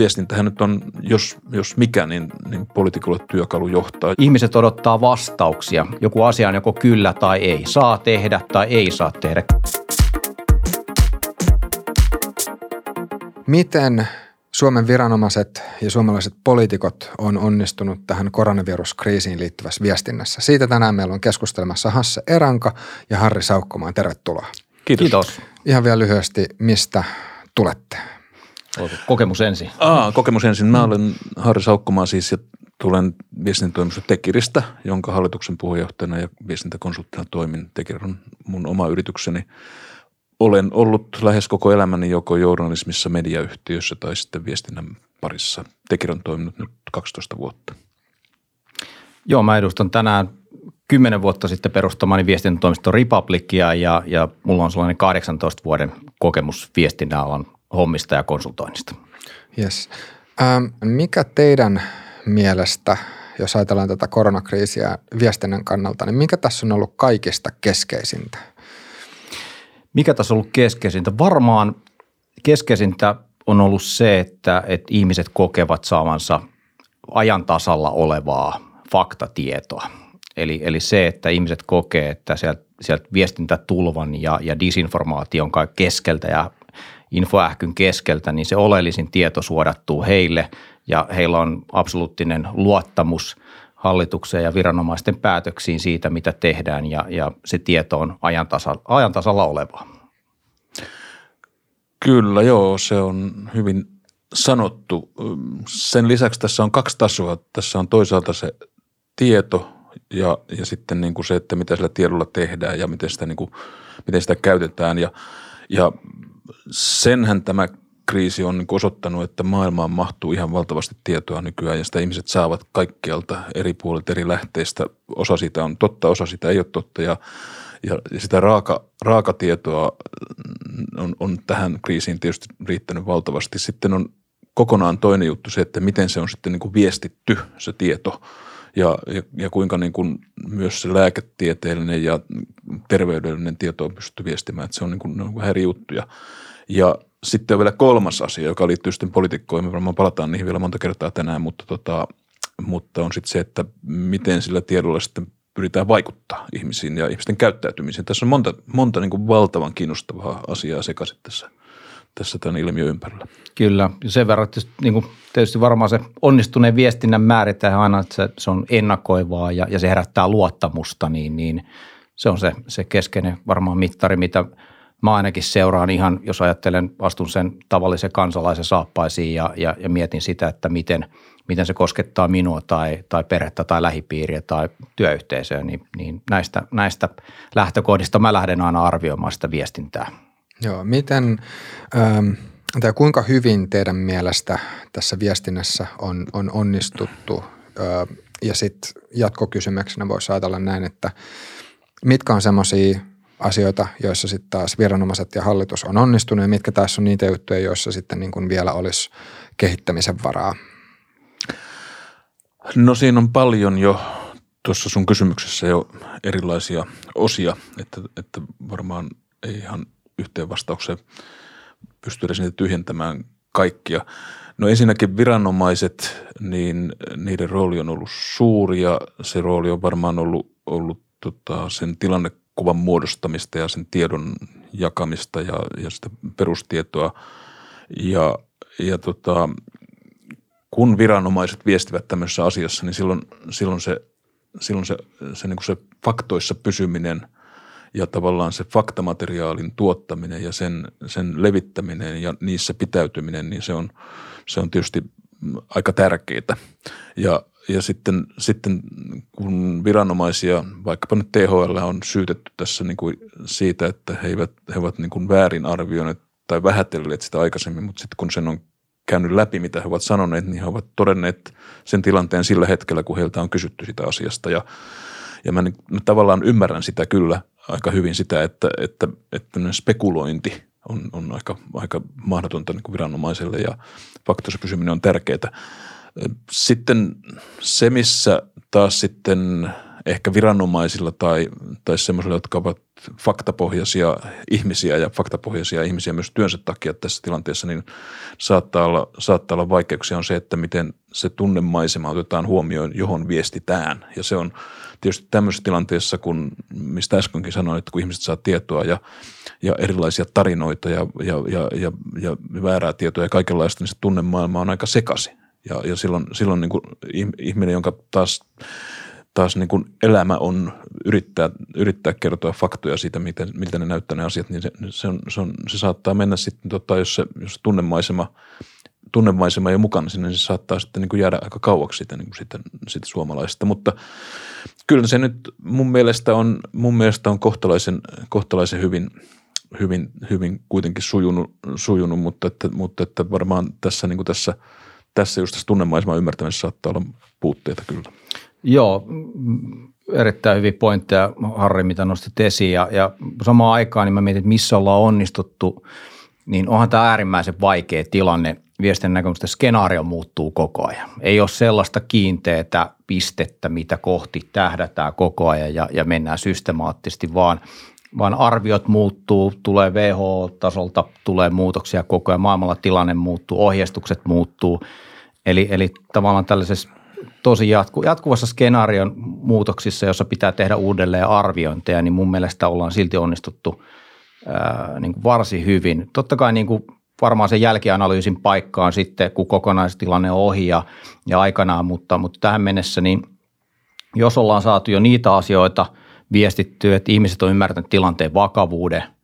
viestintähän nyt on, jos, jos mikä, niin, niin poliitikolle työkalu johtaa. Ihmiset odottaa vastauksia. Joku asia on joko kyllä tai ei. Saa tehdä tai ei saa tehdä. Miten Suomen viranomaiset ja suomalaiset poliitikot on onnistunut tähän koronaviruskriisiin liittyvässä viestinnässä? Siitä tänään meillä on keskustelemassa Hasse Eranka ja Harri Saukkomaan. Tervetuloa. Kiitos. Kiitos. Ihan vielä lyhyesti, mistä tulette? Kokemus ensin. Aa, kokemus ensin. Mä olen Harri Saukkomaa siis ja tulen viestintätoimisto Tekiristä, jonka hallituksen puheenjohtajana ja viestintäkonsulttina toimin. Tekir on mun oma yritykseni. Olen ollut lähes koko elämäni joko journalismissa, mediayhtiössä tai sitten viestinnän parissa. Tekir on toiminut nyt 12 vuotta. Joo, mä edustan tänään kymmenen vuotta sitten perustamani viestintätoimisto Republicia ja, ja mulla on sellainen 18 vuoden kokemus viestinnän alan hommista ja konsultoinnista. Yes. Ähm, mikä teidän mielestä, jos ajatellaan tätä koronakriisiä viestinnän kannalta, niin mikä tässä on ollut kaikista keskeisintä? Mikä tässä on ollut keskeisintä? Varmaan keskeisintä on ollut se, että, että ihmiset kokevat saavansa ajan tasalla olevaa faktatietoa. Eli, eli se, että ihmiset kokee, että sieltä, sieltä viestintätulvan ja, ja disinformaation keskeltä ja infoähkyn keskeltä, niin se oleellisin tieto suodattuu heille ja heillä on absoluuttinen luottamus hallitukseen ja viranomaisten päätöksiin siitä, mitä tehdään ja, ja se tieto on ajan, tasa, ajan tasalla olevaa. Kyllä, joo, se on hyvin sanottu. Sen lisäksi tässä on kaksi tasoa. Tässä on toisaalta se tieto ja, ja sitten niin kuin se, että mitä sillä tiedolla tehdään ja miten sitä, niin kuin, miten sitä käytetään. Ja, ja senhän tämä kriisi on niin osoittanut, että maailmaan mahtuu ihan valtavasti tietoa nykyään ja sitä ihmiset saavat kaikkialta eri puolet eri lähteistä. Osa siitä on totta, osa sitä ei ole totta ja, ja sitä raaka, raakatietoa on, on tähän kriisiin tietysti riittänyt valtavasti. Sitten on kokonaan toinen juttu se, että miten se on sitten niin kuin viestitty se tieto ja, ja, ja kuinka niin kuin myös se lääketieteellinen ja terveydellinen tieto on pystytty viestimään, että se on niin kuin, on eri juttuja. Ja sitten on vielä kolmas asia, joka liittyy sitten poliitikkoihin. Me varmaan palataan niihin vielä monta kertaa tänään, mutta, tota, mutta on sitten se, että miten sillä tiedolla sitten pyritään vaikuttaa ihmisiin ja ihmisten käyttäytymiseen. Tässä on monta, monta niin kuin valtavan kiinnostavaa asiaa sekaisin tässä, tässä tämän ilmiön ympärillä. Kyllä, sen verran että niin kuin tietysti varmaan se onnistuneen viestinnän määritään aina, että se, se on ennakoivaa ja, ja se herättää luottamusta, niin, niin se on se, se keskeinen varmaan mittari, mitä – mä ainakin seuraan ihan, jos ajattelen, astun sen tavallisen kansalaisen saappaisiin ja, ja, ja mietin sitä, että miten, miten se koskettaa minua tai, tai perhettä tai lähipiiriä tai työyhteisöä, niin, niin näistä, näistä lähtökohdista mä lähden aina arvioimaan sitä viestintää. Joo, miten ähm, tai kuinka hyvin teidän mielestä tässä viestinnässä on, on onnistuttu äh, ja sitten jatkokysymyksenä voisi ajatella näin, että mitkä on semmoisia asioita, joissa sitten taas viranomaiset ja hallitus on onnistunut ja mitkä taas on niitä juttuja, joissa sitten niin kuin vielä olisi kehittämisen varaa? No siinä on paljon jo tuossa sun kysymyksessä jo erilaisia osia, että, että varmaan ei ihan yhteen vastaukseen pysty edes niitä tyhjentämään kaikkia. No ensinnäkin viranomaiset, niin niiden rooli on ollut suuri ja se rooli on varmaan ollut, ollut tota, sen tilanne kuvan muodostamista ja sen tiedon jakamista ja, ja sitä perustietoa. Ja, ja tota, kun viranomaiset viestivät tämmöisessä asiassa, niin silloin, silloin se, silloin se, se, niin kuin se faktoissa pysyminen ja tavallaan se faktamateriaalin tuottaminen ja sen, sen levittäminen ja niissä pitäytyminen, niin se on, se on tietysti aika tärkeää. Ja ja sitten, sitten kun viranomaisia, vaikkapa nyt THL on syytetty tässä niin kuin siitä, että he, eivät, he ovat niin kuin väärin arvioineet tai vähätelleet sitä aikaisemmin, mutta sitten kun sen on käynyt läpi, mitä he ovat sanoneet, niin he ovat todenneet sen tilanteen sillä hetkellä, kun heiltä on kysytty sitä asiasta. Ja, ja mä, mä tavallaan ymmärrän sitä kyllä aika hyvin sitä, että, että, että spekulointi on, on aika, aika mahdotonta niin kuin viranomaiselle ja faktoissa pysyminen on tärkeää. Sitten se, missä taas sitten ehkä viranomaisilla tai, tai semmoisilla, jotka ovat faktapohjaisia ihmisiä ja faktapohjaisia ihmisiä myös työnsä takia tässä tilanteessa, niin saattaa olla, saattaa olla vaikeuksia on se, että miten se tunnemaisema otetaan huomioon, johon viestitään. Ja se on tietysti tämmöisessä tilanteessa, kun, mistä äskenkin sanoin, että kun ihmiset saa tietoa ja, ja erilaisia tarinoita ja, ja, ja, ja, ja väärää tietoa ja kaikenlaista, niin se tunnemaailma on aika sekasi. Ja, ja silloin, silloin niin kuin ihminen, jonka taas, taas niin kuin elämä on yrittää, yrittää kertoa faktoja siitä, miten, miltä ne näyttää ne asiat, niin se, se, on, se, on, se saattaa mennä sitten, tota, jos se jos tunnemaisema, tunnemaisema ei ole mukana sinne, niin se saattaa sitten niin kuin jäädä aika kauaksi siitä, niin kuin sitten, siitä suomalaisesta. Mutta kyllä se nyt mun mielestä on, mun mielestä on kohtalaisen, kohtalaisen hyvin, hyvin, hyvin kuitenkin sujunut, sujunut mutta, että, mutta että varmaan tässä, niin kuin tässä – tässä just tässä tunnemaiseman ymmärtämisessä saattaa olla puutteita kyllä. Joo, erittäin hyviä pointteja Harri, mitä nostit esiin ja, ja samaan aikaan niin mä mietin, että missä ollaan onnistuttu, niin onhan tämä äärimmäisen vaikea tilanne viestin näkökulmasta skenaario muuttuu koko ajan. Ei ole sellaista kiinteää pistettä, mitä kohti tähdätään koko ajan ja, ja mennään systemaattisesti, vaan, vaan arviot muuttuu, tulee WHO-tasolta, tulee muutoksia koko ajan, maailmalla tilanne muuttuu, ohjeistukset muuttuu. Eli, eli tavallaan tällaisessa tosi jatku, jatkuvassa skenaarion muutoksissa, jossa pitää tehdä uudelleen arviointeja, niin mun mielestä ollaan silti onnistuttu ää, niin kuin varsin hyvin. Totta kai niin kuin varmaan sen jälkianalyysin paikkaan sitten, kun kokonaistilanne on ohi ja, ja aikanaan, mutta, mutta tähän mennessä niin jos ollaan saatu jo niitä asioita viestittyä, että ihmiset on ymmärtänyt tilanteen vakavuuden –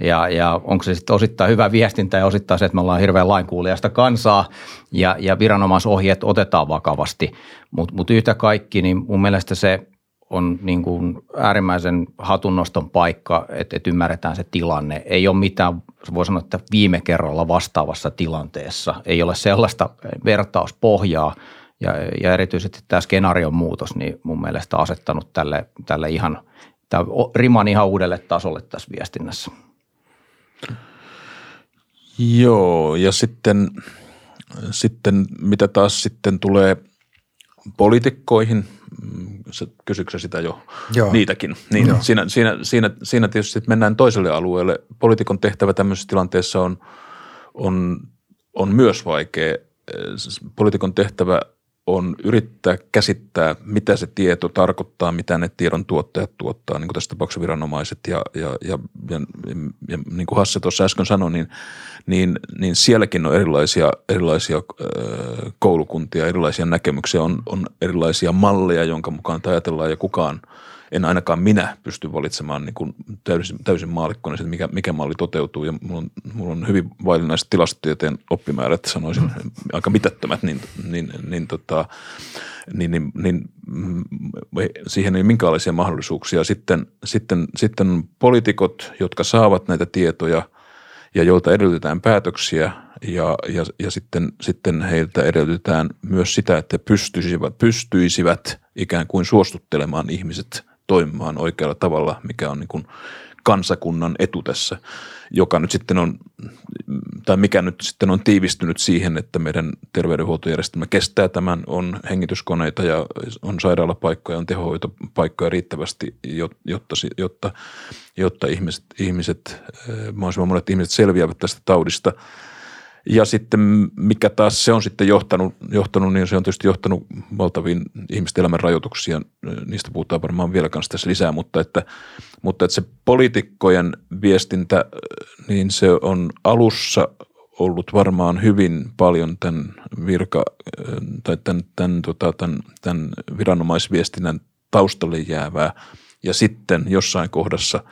ja, ja onko se sitten osittain hyvä viestintä ja osittain se, että me ollaan hirveän lainkuulijasta kansaa ja, ja viranomaisohjeet otetaan vakavasti. Mutta mut yhtä kaikki, niin mun mielestä se on niin kuin äärimmäisen hatunnoston paikka, että, että ymmärretään se tilanne. Ei ole mitään, voi sanoa, että viime kerralla vastaavassa tilanteessa ei ole sellaista vertauspohjaa, ja, ja erityisesti tämä skenaarion muutos, niin mun mielestä asettanut tälle, tälle ihan, tämä riman ihan uudelle tasolle tässä viestinnässä. Joo, ja sitten, sitten mitä taas sitten tulee poliitikkoihin, se kysyksä sitä jo, Joo. niitäkin, niin Joo. Siinä, siinä, siinä, siinä tietysti mennään toiselle alueelle. Poliitikon tehtävä tämmöisessä tilanteessa on, on, on myös vaikea. Poliitikon tehtävä on yrittää käsittää, mitä se tieto tarkoittaa, mitä ne tiedon tuottajat tuottaa, niin kuin tässä tapauksessa viranomaiset. Ja, ja, ja, ja, ja niin kuin Hasse tuossa äsken sanoi, niin, niin, niin sielläkin on erilaisia, erilaisia koulukuntia, erilaisia näkemyksiä, on, on erilaisia malleja, jonka mukaan ajatellaan ja kukaan – en ainakaan minä pysty valitsemaan niin kuin täysin, täysin maalikkona että mikä, mikä malli toteutuu. Ja mulla on, mulla on hyvin vaillinaiset tilastotieteen oppimäärät, sanoisin mm. aika mitättömät, niin, niin, niin, tota, niin, niin, niin mm, siihen ei minkäänlaisia mahdollisuuksia. Sitten, sitten, sitten poliitikot, jotka saavat näitä tietoja ja joilta edellytetään päätöksiä ja, ja, ja sitten, sitten heiltä edellytetään myös sitä, että pystyisivät, pystyisivät ikään kuin suostuttelemaan ihmiset toimimaan oikealla tavalla, mikä on niin kuin kansakunnan etu tässä, joka nyt sitten on, tai mikä nyt sitten on tiivistynyt siihen, että meidän terveydenhuoltojärjestelmä kestää tämän, on hengityskoneita ja on sairaalapaikkoja, on tehohoitopaikkoja riittävästi, jotta, jotta, jotta ihmiset, ihmiset, mahdollisimman monet ihmiset selviävät tästä taudista – ja sitten mikä taas se on sitten johtanut, johtanut niin se on tietysti johtanut valtaviin ihmisten elämän rajoituksia. Niistä puhutaan varmaan vielä kanssa tässä lisää, mutta että, mutta että se poliitikkojen viestintä, niin se on alussa ollut varmaan hyvin paljon tämän virka tai tämän, tämän, tota, tämän, tämän viranomaisviestinnän taustalle jäävää. Ja sitten jossain kohdassa –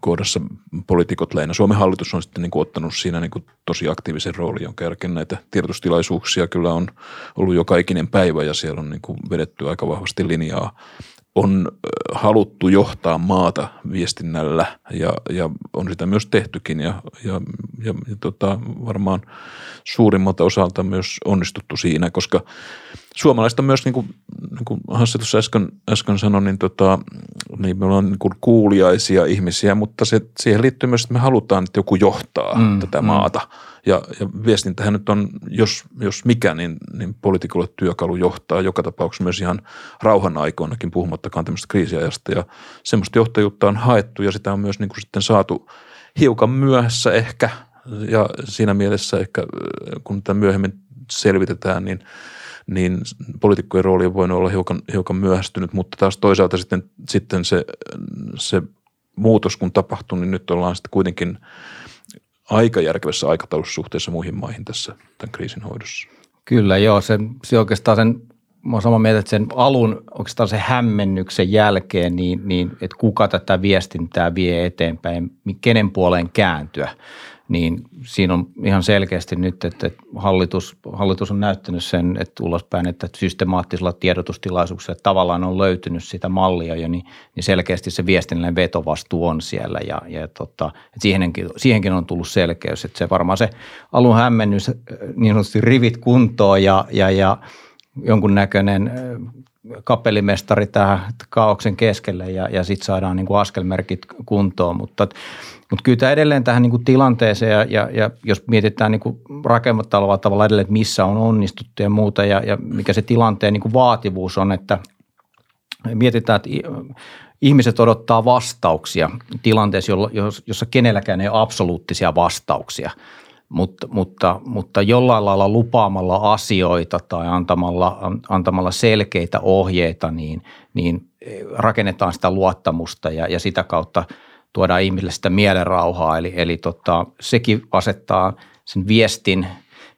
kohdassa poliitikot lähinnä. Suomen hallitus on sitten niin kuin ottanut siinä niin kuin tosi aktiivisen roolin, jonka jälkeen näitä tiedotustilaisuuksia kyllä on ollut joka ikinen päivä ja siellä on niin kuin vedetty aika vahvasti linjaa. On haluttu johtaa maata viestinnällä ja, ja on sitä myös tehtykin ja, ja, ja, ja tota, varmaan suurimmalta osalta myös onnistuttu siinä, koska – suomalaiset on myös, niin kuin, niin kuin Hasse tuossa äsken, äsken sanoi, niin, tota, niin me ollaan niin kuin kuuliaisia ihmisiä, mutta se, siihen liittyy myös, että me halutaan, että joku johtaa mm, tätä mm. maata. Ja, ja viestintähän nyt on, jos, jos mikä, niin, niin poliitikolle työkalu johtaa joka tapauksessa myös ihan rauhan aikoinakin, puhumattakaan tämmöistä kriisiajasta. Ja semmoista johtajuutta on haettu ja sitä on myös niin kuin sitten saatu hiukan myöhässä ehkä ja siinä mielessä ehkä kun tätä myöhemmin selvitetään, niin – niin poliitikkojen rooli on voinut olla hiukan, hiukan myöhästynyt, mutta taas toisaalta sitten, sitten se, se muutos kun tapahtui, niin nyt ollaan sitten kuitenkin aika järkevässä aikataulussa suhteessa muihin maihin tässä tämän kriisin hoidossa. Kyllä joo, se, se oikeastaan sen, mä samaa mieltä, että sen alun oikeastaan se hämmennyksen jälkeen, niin, niin että kuka tätä viestintää vie eteenpäin, kenen puoleen kääntyä niin siinä on ihan selkeästi nyt, että hallitus, hallitus on näyttänyt sen että ulospäin, että systemaattisella tiedotustilaisuuksilla tavallaan on löytynyt sitä mallia jo, niin, niin selkeästi se viestinnällinen vetovastuu on siellä ja, ja tota, että siihenkin, siihenkin on tullut selkeys, että se varmaan se alun hämmennys niin sanotusti rivit kuntoon ja, ja, ja jonkunnäköinen kapellimestari tähän kaauksen keskelle ja, ja sitten saadaan niin kuin askelmerkit kuntoon, mutta mutta kyllä tämä edelleen tähän niin kuin tilanteeseen ja, ja, ja jos mietitään niin kuin rakennettavalla tavalla edelleen, että missä on onnistuttu ja muuta ja, ja mikä se tilanteen niin kuin vaativuus on, että mietitään, että ihmiset odottaa vastauksia tilanteessa, jossa kenelläkään ei ole absoluuttisia vastauksia, mutta, mutta, mutta jollain lailla lupaamalla asioita tai antamalla, antamalla selkeitä ohjeita, niin, niin rakennetaan sitä luottamusta ja, ja sitä kautta – tuodaan ihmisille sitä mielenrauhaa. Eli, eli tota, sekin asettaa sen viestin,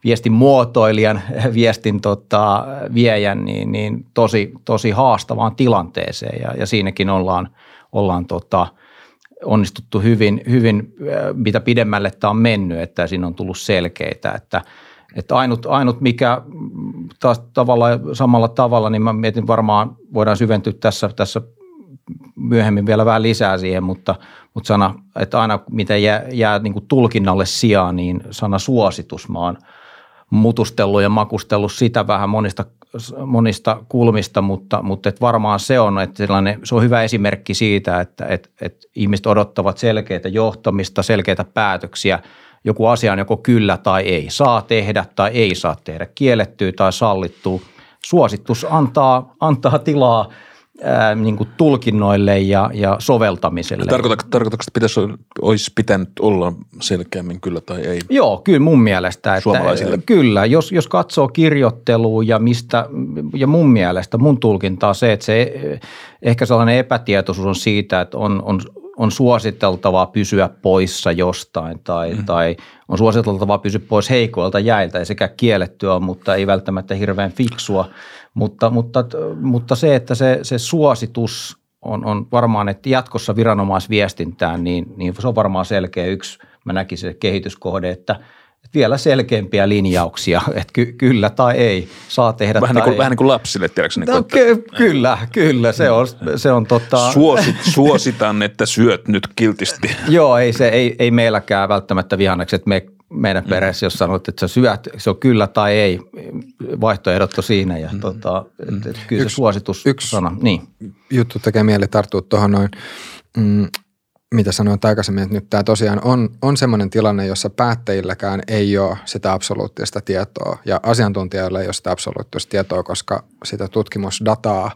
viestin muotoilijan, viestin tota, viejän niin, niin tosi, tosi haastavaan tilanteeseen ja, ja siinäkin ollaan, ollaan tota, onnistuttu hyvin, hyvin, äh, mitä pidemmälle tämä on mennyt, että siinä on tullut selkeitä, että, että ainut, ainut, mikä taas tavalla, samalla tavalla, niin mä mietin varmaan, voidaan syventyä tässä, tässä myöhemmin vielä vähän lisää siihen, mutta, mutta sana, että aina mitä jää, jää niin kuin tulkinnalle sijaan, niin sana suositus mä oon mutustellut ja makustellut sitä vähän monista, monista kulmista, mutta, mutta et varmaan se on, että sellainen, se on hyvä esimerkki siitä, että että että ihmiset odottavat selkeitä johtamista, selkeitä päätöksiä. Joku asia on joko kyllä tai ei, saa tehdä tai ei saa tehdä, kiellettyä tai sallittu. Suositus antaa, antaa tilaa – ää, niin kuin tulkinnoille ja, ja soveltamiselle. Tarkoitatko, tarkoitatko että pitäisi, olisi pitänyt olla selkeämmin kyllä tai ei? Joo, kyllä mun mielestä. Että, Suomalaisille? Kyllä, jos, jos katsoo kirjoittelua ja mistä, ja mun mielestä mun tulkinta on se, että se ehkä sellainen epätietoisuus on siitä, että on, on on suositeltavaa pysyä poissa jostain tai, mm. tai on suositeltavaa pysyä pois heikoilta jäiltä. Ei sekä kiellettyä mutta ei välttämättä hirveän fiksua. Mutta, mutta, mutta se, että se, se suositus on, on varmaan, että jatkossa viranomaisviestintään, niin, niin se on varmaan selkeä yksi, mä näkisin se kehityskohde, että – vielä selkeämpiä linjauksia, että ky- kyllä tai ei, saa tehdä vähän, tai niin kuin, vähän niin kuin lapsille, tiedätkö? Niin no, ky- kyllä, kyllä, se on, se on tota... Suosit, suositan, että syöt nyt kiltisti. Joo, ei, se, ei, ei meilläkään välttämättä vihanneksi, että me meidän mm. perheessä, jos sanot, että sä syöt, se on kyllä tai ei, vaihtoehdot on siinä ja mm. tota, et, et kyllä yksi, se suositus yksi sana. Niin. juttu tekee mieli tarttua tuohon noin, mm, mitä sanoin aikaisemmin, että nyt tämä tosiaan on, on sellainen tilanne, jossa päättäjilläkään ei ole sitä absoluuttista tietoa ja asiantuntijoilla ei ole sitä absoluuttista tietoa, koska sitä tutkimusdataa,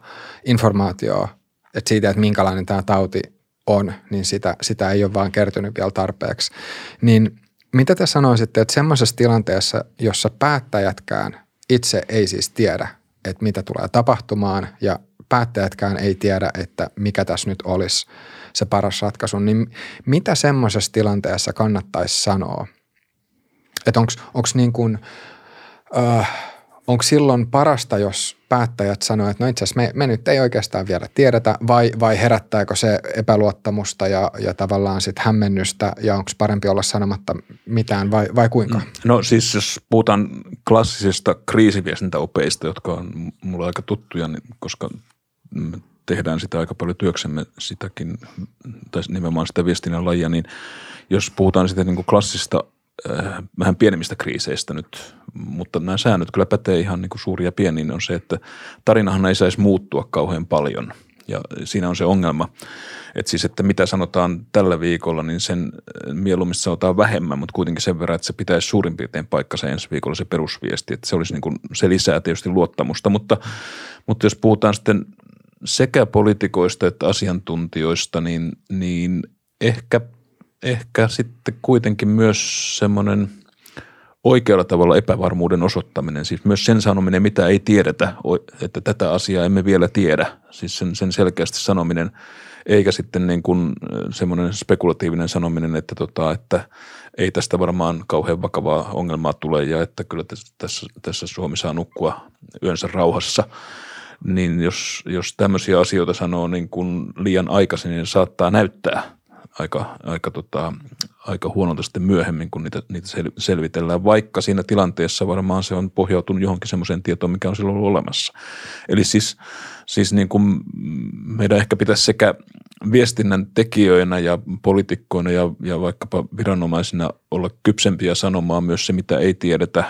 informaatiota, että siitä, että minkälainen tämä tauti on, niin sitä, sitä ei ole vaan kertynyt vielä tarpeeksi. Niin mitä te sanoisitte, että semmoisessa tilanteessa, jossa päättäjätkään itse ei siis tiedä, että mitä tulee tapahtumaan ja päättäjätkään ei tiedä, että mikä tässä nyt olisi – se paras ratkaisu, niin mitä semmoisessa tilanteessa kannattaisi sanoa? Että onko niin kuin, äh, onko silloin parasta, jos päättäjät sanoo, että no itse asiassa me, me nyt ei oikeastaan vielä tiedetä, vai, vai herättääkö se epäluottamusta ja, ja tavallaan sitten hämmennystä, ja onko parempi olla sanomatta mitään, vai, vai kuinka? Mm. No siis jos puhutaan klassisista kriisiviestintäopeista, jotka on mulle aika tuttuja, niin koska tehdään sitä aika paljon työksemme sitäkin, tai nimenomaan sitä viestinnän lajia, niin jos puhutaan sitä niin kuin klassista äh, vähän pienemmistä kriiseistä nyt, mutta nämä säännöt kyllä pätee ihan niin kuin suuria ja pieniin, on se, että tarinahan ei saisi muuttua kauhean paljon. Ja siinä on se ongelma, että siis, että mitä sanotaan tällä viikolla, niin sen mieluummin sanotaan vähemmän, mutta kuitenkin sen verran, että se pitäisi suurin piirtein paikkansa ensi viikolla se perusviesti, että se olisi niin kuin, se lisää tietysti luottamusta, mutta, mutta jos puhutaan sitten sekä poliitikoista että asiantuntijoista, niin, niin ehkä, ehkä sitten kuitenkin myös semmoinen – oikealla tavalla epävarmuuden osoittaminen, siis myös sen sanominen, mitä ei tiedetä, että tätä asiaa emme vielä tiedä, siis sen, sen selkeästi sanominen, eikä sitten niin kuin semmoinen spekulatiivinen sanominen, että, tota, että ei tästä varmaan kauhean vakavaa ongelmaa tule ja että kyllä tässä, tässä Suomi saa nukkua yönsä rauhassa, niin jos, jos tämmöisiä asioita sanoo niin kuin liian aikaisin, niin saattaa näyttää – aika, aika, tota, aika huonolta sitten myöhemmin, kun niitä, niitä selvitellään, vaikka siinä tilanteessa varmaan se on pohjautunut johonkin semmoiseen tietoon, mikä on silloin ollut olemassa. Eli siis, siis niin kuin meidän ehkä pitäisi sekä viestinnän tekijöinä ja poliitikkoina ja, ja vaikkapa viranomaisina olla kypsempiä sanomaan myös se, mitä ei tiedetä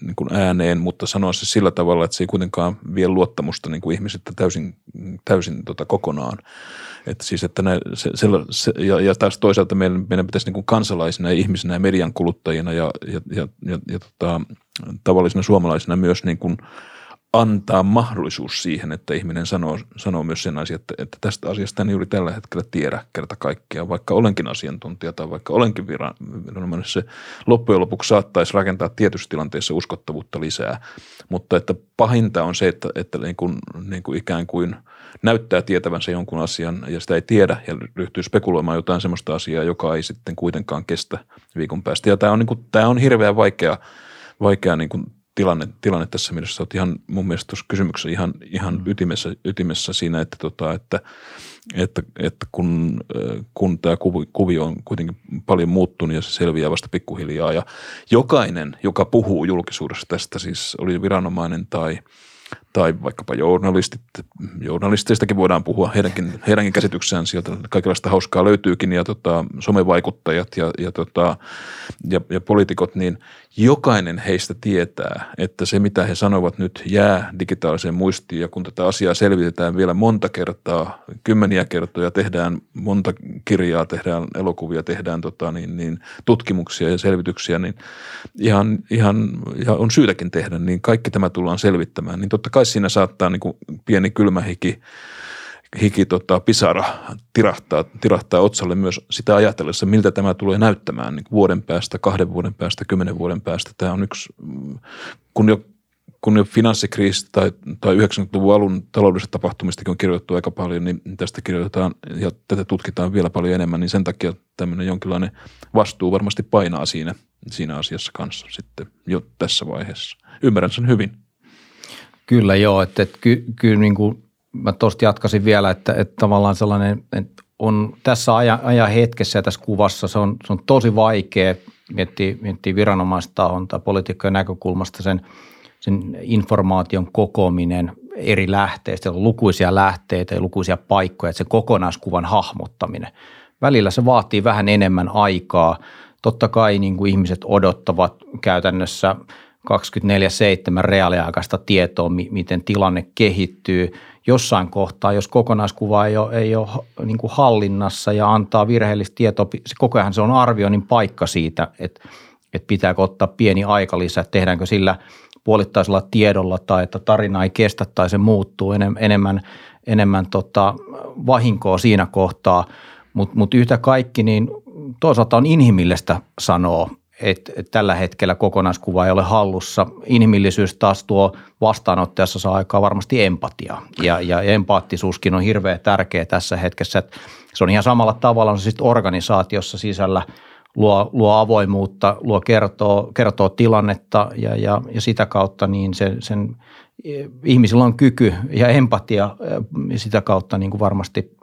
niin kuin ääneen, mutta sanoa se sillä tavalla, että se ei kuitenkaan vie luottamusta niin kuin ihmisiltä täysin, täysin tota kokonaan. Että siis, että ne, se, se, se, ja, ja taas toisaalta meidän, meidän pitäisi niin kuin kansalaisina ja ihmisinä ja median kuluttajina ja, ja, ja, ja, ja tota, tavallisina suomalaisina myös niin kuin antaa mahdollisuus siihen, että ihminen sanoo, sanoo myös sen asian, että, että tästä asiasta en juuri tällä hetkellä tiedä kerta kaikkea, vaikka olenkin asiantuntija tai vaikka olenkin viranomainen, se loppujen lopuksi saattaisi rakentaa tietyissä tilanteissa uskottavuutta lisää, mutta että pahinta on se, että, että niin kuin, niin kuin ikään kuin – näyttää tietävänsä jonkun asian ja sitä ei tiedä ja ryhtyy spekuloimaan jotain sellaista asiaa, joka ei sitten kuitenkaan kestä viikon päästä. Ja tämä on, niin kuin, tämä on hirveän vaikea, vaikea niin kuin tilanne, tilanne tässä mielessä. Olet ihan mun mielestä tuossa kysymyksessä ihan, ihan mm. ytimessä, ytimessä siinä, että, tota, että, että, että kun, kun tämä kuvio on kuitenkin paljon muuttunut ja se selviää vasta pikkuhiljaa ja jokainen, joka puhuu julkisuudessa tästä, siis oli viranomainen tai – tai vaikkapa journalistit, journalisteistakin voidaan puhua, heidänkin, heidänkin käsityksensä sieltä. Kaikenlaista hauskaa löytyykin ja tota, somevaikuttajat ja, ja, tota, ja, ja poliitikot, niin jokainen heistä tietää, että se mitä he sanovat nyt jää digitaaliseen muistiin. Ja kun tätä asiaa selvitetään vielä monta kertaa, kymmeniä kertoja, tehdään monta kirjaa, tehdään elokuvia, tehdään tota, niin, niin, tutkimuksia ja selvityksiä, niin ihan, ihan, ihan on syytäkin tehdä, niin kaikki tämä tullaan selvittämään, niin totta kai siinä saattaa niin kuin pieni kylmä hiki, tota, pisara tirahtaa, tirahtaa otsalle myös sitä ajatellessa, miltä tämä tulee näyttämään niin vuoden päästä, kahden vuoden päästä, kymmenen vuoden päästä. Tämä on yksi, kun jo, kun jo finanssikriisi tai, tai 90-luvun alun taloudellisesta tapahtumistakin on kirjoitettu aika paljon, niin tästä kirjoitetaan ja tätä tutkitaan vielä paljon enemmän, niin sen takia tämmöinen jonkinlainen vastuu varmasti painaa siinä, siinä asiassa kanssa sitten jo tässä vaiheessa. Ymmärrän sen hyvin. Kyllä joo, että, että ky, kyllä niin kuin mä tuosta jatkasin vielä, että, että tavallaan sellainen, että on tässä ajan, ajan hetkessä ja tässä kuvassa se on, se on tosi vaikea miettiä, miettiä viranomaistahon tai poliitikkojen näkökulmasta sen, sen informaation kokoaminen eri lähteistä, on lukuisia lähteitä ja lukuisia paikkoja, että se kokonaiskuvan hahmottaminen. Välillä se vaatii vähän enemmän aikaa. Totta kai niin kuin ihmiset odottavat käytännössä – 24-7 reaaliaikaista tietoa, miten tilanne kehittyy. Jossain kohtaa, jos kokonaiskuva ei ole, ei ole niin kuin hallinnassa ja antaa virheellistä tietoa, se koko ajan se on arvioinnin paikka siitä, että, että pitääkö ottaa pieni aikalisä, tehdäänkö sillä puolittaisella tiedolla tai että tarina ei kestä tai se muuttuu enemmän, enemmän tota vahinkoa siinä kohtaa. Mutta mut yhtä kaikki, niin toisaalta on inhimillistä sanoa, että, tällä hetkellä kokonaiskuva ei ole hallussa. Inhimillisyys taas tuo vastaanottajassa saa aikaa varmasti empatia ja, ja empaattisuuskin on hirveän tärkeä tässä hetkessä. Että se on ihan samalla tavalla on siis organisaatiossa sisällä luo, luo avoimuutta, luo kertoo, kertoo tilannetta ja, ja, ja sitä kautta niin sen, sen ihmisillä on kyky ja empatia ja sitä kautta niin kuin varmasti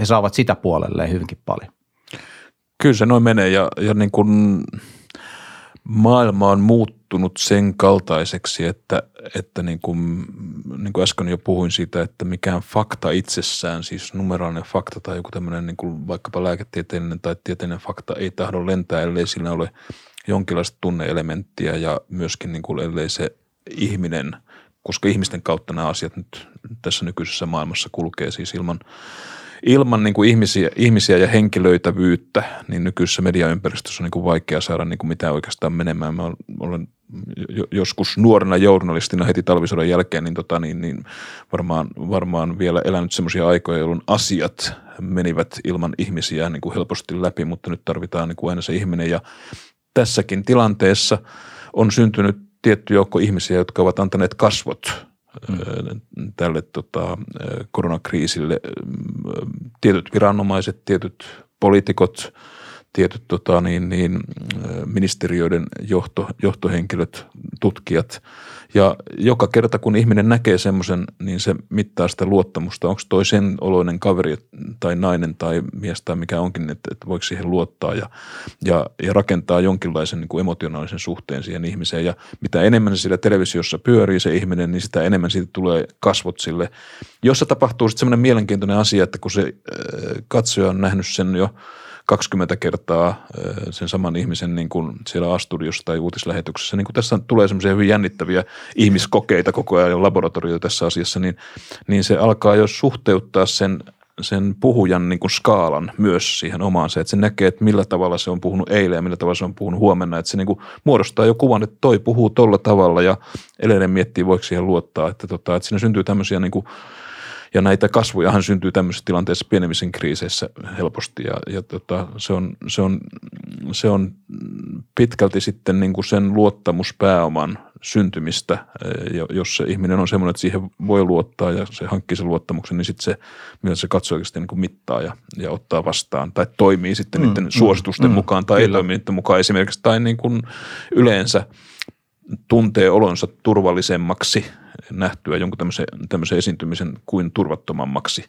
he saavat sitä puolelleen hyvinkin paljon. Kyllä se noin menee ja, ja niin kuin – maailma on muuttunut sen kaltaiseksi, että, että niin, kuin, niin kuin äsken jo puhuin siitä, että mikään fakta itsessään, siis numeraalinen fakta tai joku tämmöinen niin kuin vaikkapa lääketieteellinen tai tieteellinen fakta ei tahdo lentää, ellei sillä ole jonkinlaista tunneelementtiä ja myöskin niin kuin, ellei se ihminen koska ihmisten kautta nämä asiat nyt tässä nykyisessä maailmassa kulkee siis ilman, ilman niin kuin ihmisiä, ihmisiä ja henkilöitävyyttä, niin nykyisessä mediaympäristössä on niin kuin vaikea saada niin kuin mitään oikeastaan menemään. Mä olen joskus nuorena journalistina heti talvisodan jälkeen, niin, tota, niin, niin varmaan, varmaan vielä elänyt semmoisia aikoja, jolloin asiat menivät ilman ihmisiä niin kuin helposti läpi, mutta nyt tarvitaan niin kuin aina se ihminen ja tässäkin tilanteessa on syntynyt tietty joukko ihmisiä, jotka ovat antaneet kasvot mm. tälle tota, koronakriisille. Tietyt viranomaiset, tietyt poliitikot, tietyt tota, niin, niin, ministeriöiden johto, johtohenkilöt, tutkijat. Ja joka kerta, kun ihminen näkee semmoisen, niin se mittaa sitä luottamusta. Onko toi sen oloinen kaveri tai nainen tai mies tai mikä onkin, että, että voiko siihen luottaa ja, ja, ja rakentaa jonkinlaisen niin kuin emotionaalisen suhteen siihen ihmiseen. Ja mitä enemmän se siellä televisiossa pyörii se ihminen, niin sitä enemmän siitä tulee kasvot sille. Jossa tapahtuu sitten semmoinen mielenkiintoinen asia, että kun se katsoja on nähnyt sen jo – 20 kertaa sen saman ihmisen niin kuin siellä Asturiossa tai uutislähetyksessä. Niin kuin tässä tulee semmoisia hyvin jännittäviä ihmiskokeita koko ajan laboratorioita tässä asiassa, niin, niin se alkaa jo suhteuttaa sen sen puhujan niin kuin skaalan myös siihen omaan se, että se näkee, että millä tavalla se on puhunut eilen ja millä tavalla se on puhunut huomenna, että se niin kuin muodostaa jo kuvan, että toi puhuu tolla tavalla ja edelleen miettii, voiko siihen luottaa, että, tota, että siinä syntyy tämmöisiä niin kuin ja näitä kasvujahan syntyy tämmöisissä tilanteissa pienemmissä kriiseissä helposti. Ja, ja tota, se, on, se, on, se on pitkälti sitten niin kuin sen luottamuspääoman syntymistä, ja jos se ihminen on semmoinen, että siihen voi luottaa ja se hankkii sen luottamuksen, niin sitten se, myös se katsoo oikeasti niin kuin mittaa ja, ja ottaa vastaan. Tai toimii sitten mm, niiden mm, suositusten mm, mukaan tai kyllä. ei toimi niiden mukaan esimerkiksi. Tai niin kuin yleensä tuntee olonsa turvallisemmaksi – nähtyä jonkun tämmöisen, tämmöisen esiintymisen kuin turvattomammaksi,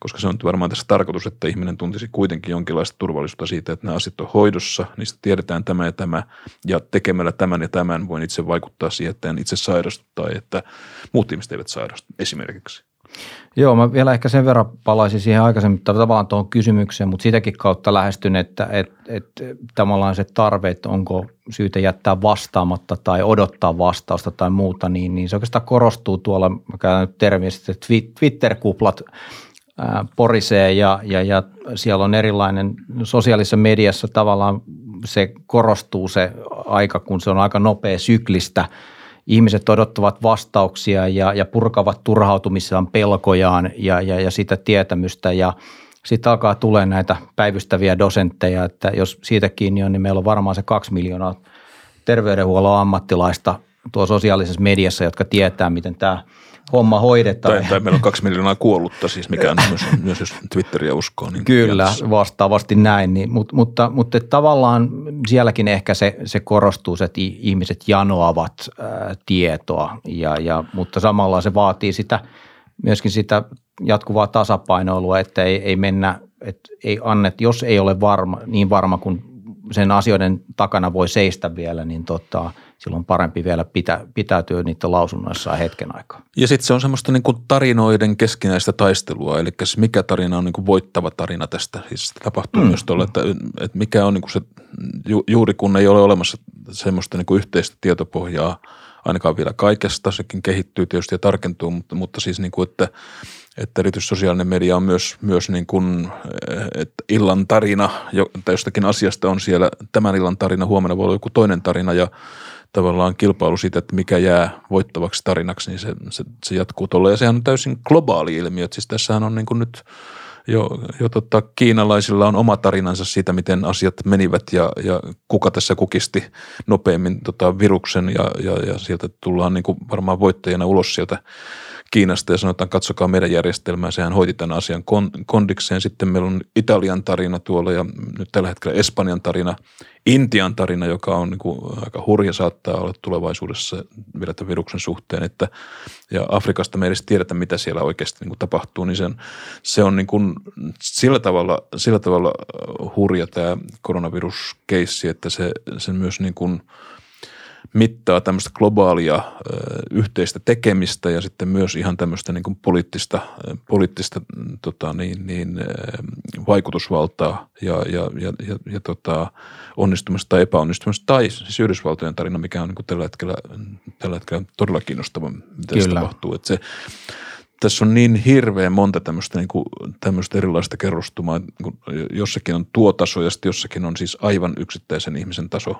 koska se on varmaan tässä tarkoitus, että ihminen tuntisi kuitenkin jonkinlaista turvallisuutta siitä, että nämä asiat on hoidossa, niistä tiedetään tämä ja tämä, ja tekemällä tämän ja tämän voin itse vaikuttaa siihen, että en itse sairastu tai että muut ihmiset eivät sairastu esimerkiksi. Joo, mä vielä ehkä sen verran palaisin siihen aikaisemmin tavallaan tuohon kysymykseen, mutta sitäkin kautta lähestyn, että et, et, tavallaan se tarve, että onko syytä jättää vastaamatta tai odottaa vastausta tai muuta, niin, niin se oikeastaan korostuu tuolla, mä käytän nyt termiä Twitter-kuplat ää, porisee ja, ja, ja siellä on erilainen, sosiaalisessa mediassa tavallaan se korostuu se aika, kun se on aika nopea syklistä – ihmiset odottavat vastauksia ja, ja purkavat turhautumissaan pelkojaan ja, ja, ja sitä tietämystä. Ja sitten alkaa tulee näitä päivystäviä dosentteja, että jos siitä kiinni on, niin meillä on varmaan se kaksi miljoonaa terveydenhuollon ammattilaista tuo sosiaalisessa mediassa, jotka tietää, miten tämä – homma hoidetaan. Tai, tai meillä on kaksi miljoonaa kuollutta siis, mikä on myös, myös jos Twitteriä uskoo. Niin Kyllä, jälkeen. vastaavasti näin. Niin, mutta, mutta, mutta tavallaan sielläkin ehkä se, se korostuu, että ihmiset janoavat ää, tietoa, ja, ja, mutta samalla se vaatii sitä myöskin sitä jatkuvaa tasapainoilua, että ei, ei mennä, että ei annet, jos ei ole varma, niin varma kuin sen asioiden takana voi seistä vielä, niin tota, silloin parempi vielä pitä, pitäytyä niiden lausunnoissa hetken aikaa. Ja sitten se on semmoista niin kuin tarinoiden keskinäistä taistelua, eli siis mikä tarina on niin kuin voittava tarina tästä. Siis tapahtuu mm. myös tuolla, että, että mikä on niin kuin se, ju, juuri kun ei ole olemassa semmoista niin kuin yhteistä tietopohjaa ainakaan vielä kaikesta, sekin kehittyy tietysti ja tarkentuu, mutta, mutta siis niin kuin, että että erityisesti sosiaalinen media on myös, myös niin kuin, että illan tarina, tai jostakin asiasta on siellä tämän illan tarina, huomenna voi olla joku toinen tarina ja tavallaan kilpailu siitä, että mikä jää voittavaksi tarinaksi, niin se, se, se jatkuu tuolla. Ja sehän on täysin globaali ilmiö. Siis tässähän on niin kuin nyt jo, jo tota, kiinalaisilla on oma tarinansa siitä, miten asiat menivät ja, ja kuka tässä kukisti nopeammin tota viruksen ja, ja, ja sieltä tullaan niin kuin varmaan voittajana ulos sieltä Kiinasta ja sanotaan, katsokaa meidän järjestelmää, sehän hoiti tämän asian kondikseen. Sitten meillä on Italian tarina tuolla ja nyt tällä hetkellä Espanjan tarina, Intian tarina, joka on niin kuin aika hurja saattaa olla tulevaisuudessa vielä tämän viruksen suhteen, että ja Afrikasta me ei edes tiedetä, mitä siellä oikeasti niin kuin tapahtuu, niin se on, se on niin kuin sillä, tavalla, sillä tavalla hurja tämä koronaviruskeissi, että se, se myös niin kuin – mittaa tämmöistä globaalia ö, yhteistä tekemistä ja sitten myös ihan tämmöistä niin kuin poliittista, poliittista tota, niin, niin, vaikutusvaltaa ja, ja, ja, ja, ja tota, onnistumista tai epäonnistumista. Tai siis Yhdysvaltojen tarina, mikä on niin kuin tällä, hetkellä, tällä hetkellä todella kiinnostava, mitä Kyllä. se tapahtuu. Että se, tässä on niin hirveän monta tämmöistä, niin kuin, tämmöistä erilaista kerrostumaa. Niin jossakin on tuo taso ja sitten jossakin on siis aivan yksittäisen ihmisen taso.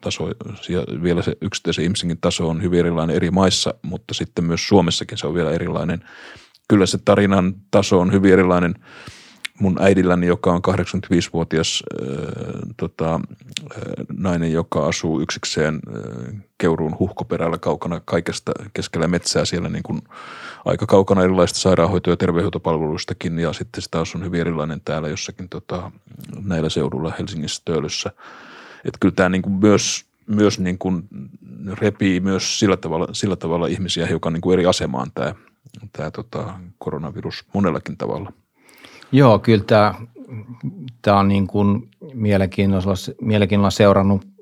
taso ja vielä se yksittäisen ihmisenkin taso on hyvin erilainen eri maissa, mutta sitten myös Suomessakin se on vielä erilainen. Kyllä se tarinan taso on hyvin erilainen – mun äidilläni, joka on 85-vuotias äh, tota, äh, nainen, joka asuu yksikseen äh, Keuruun huhkoperällä kaukana kaikesta keskellä metsää siellä niin kuin aika kaukana erilaisista sairaanhoito- ja terveydenhoitopalveluistakin ja sitten sitä on hyvin erilainen täällä jossakin tota, näillä seudulla Helsingissä Töölössä. Että kyllä tämä niin kuin myös, myös niin kuin repii myös sillä tavalla, sillä tavalla ihmisiä hiukan niin kuin eri asemaan tämä, tämä tota, koronavirus monellakin tavalla – Joo, kyllä tämä, tämä on niin kuin mielenkiinnolla, mielenkiinnolla seurannut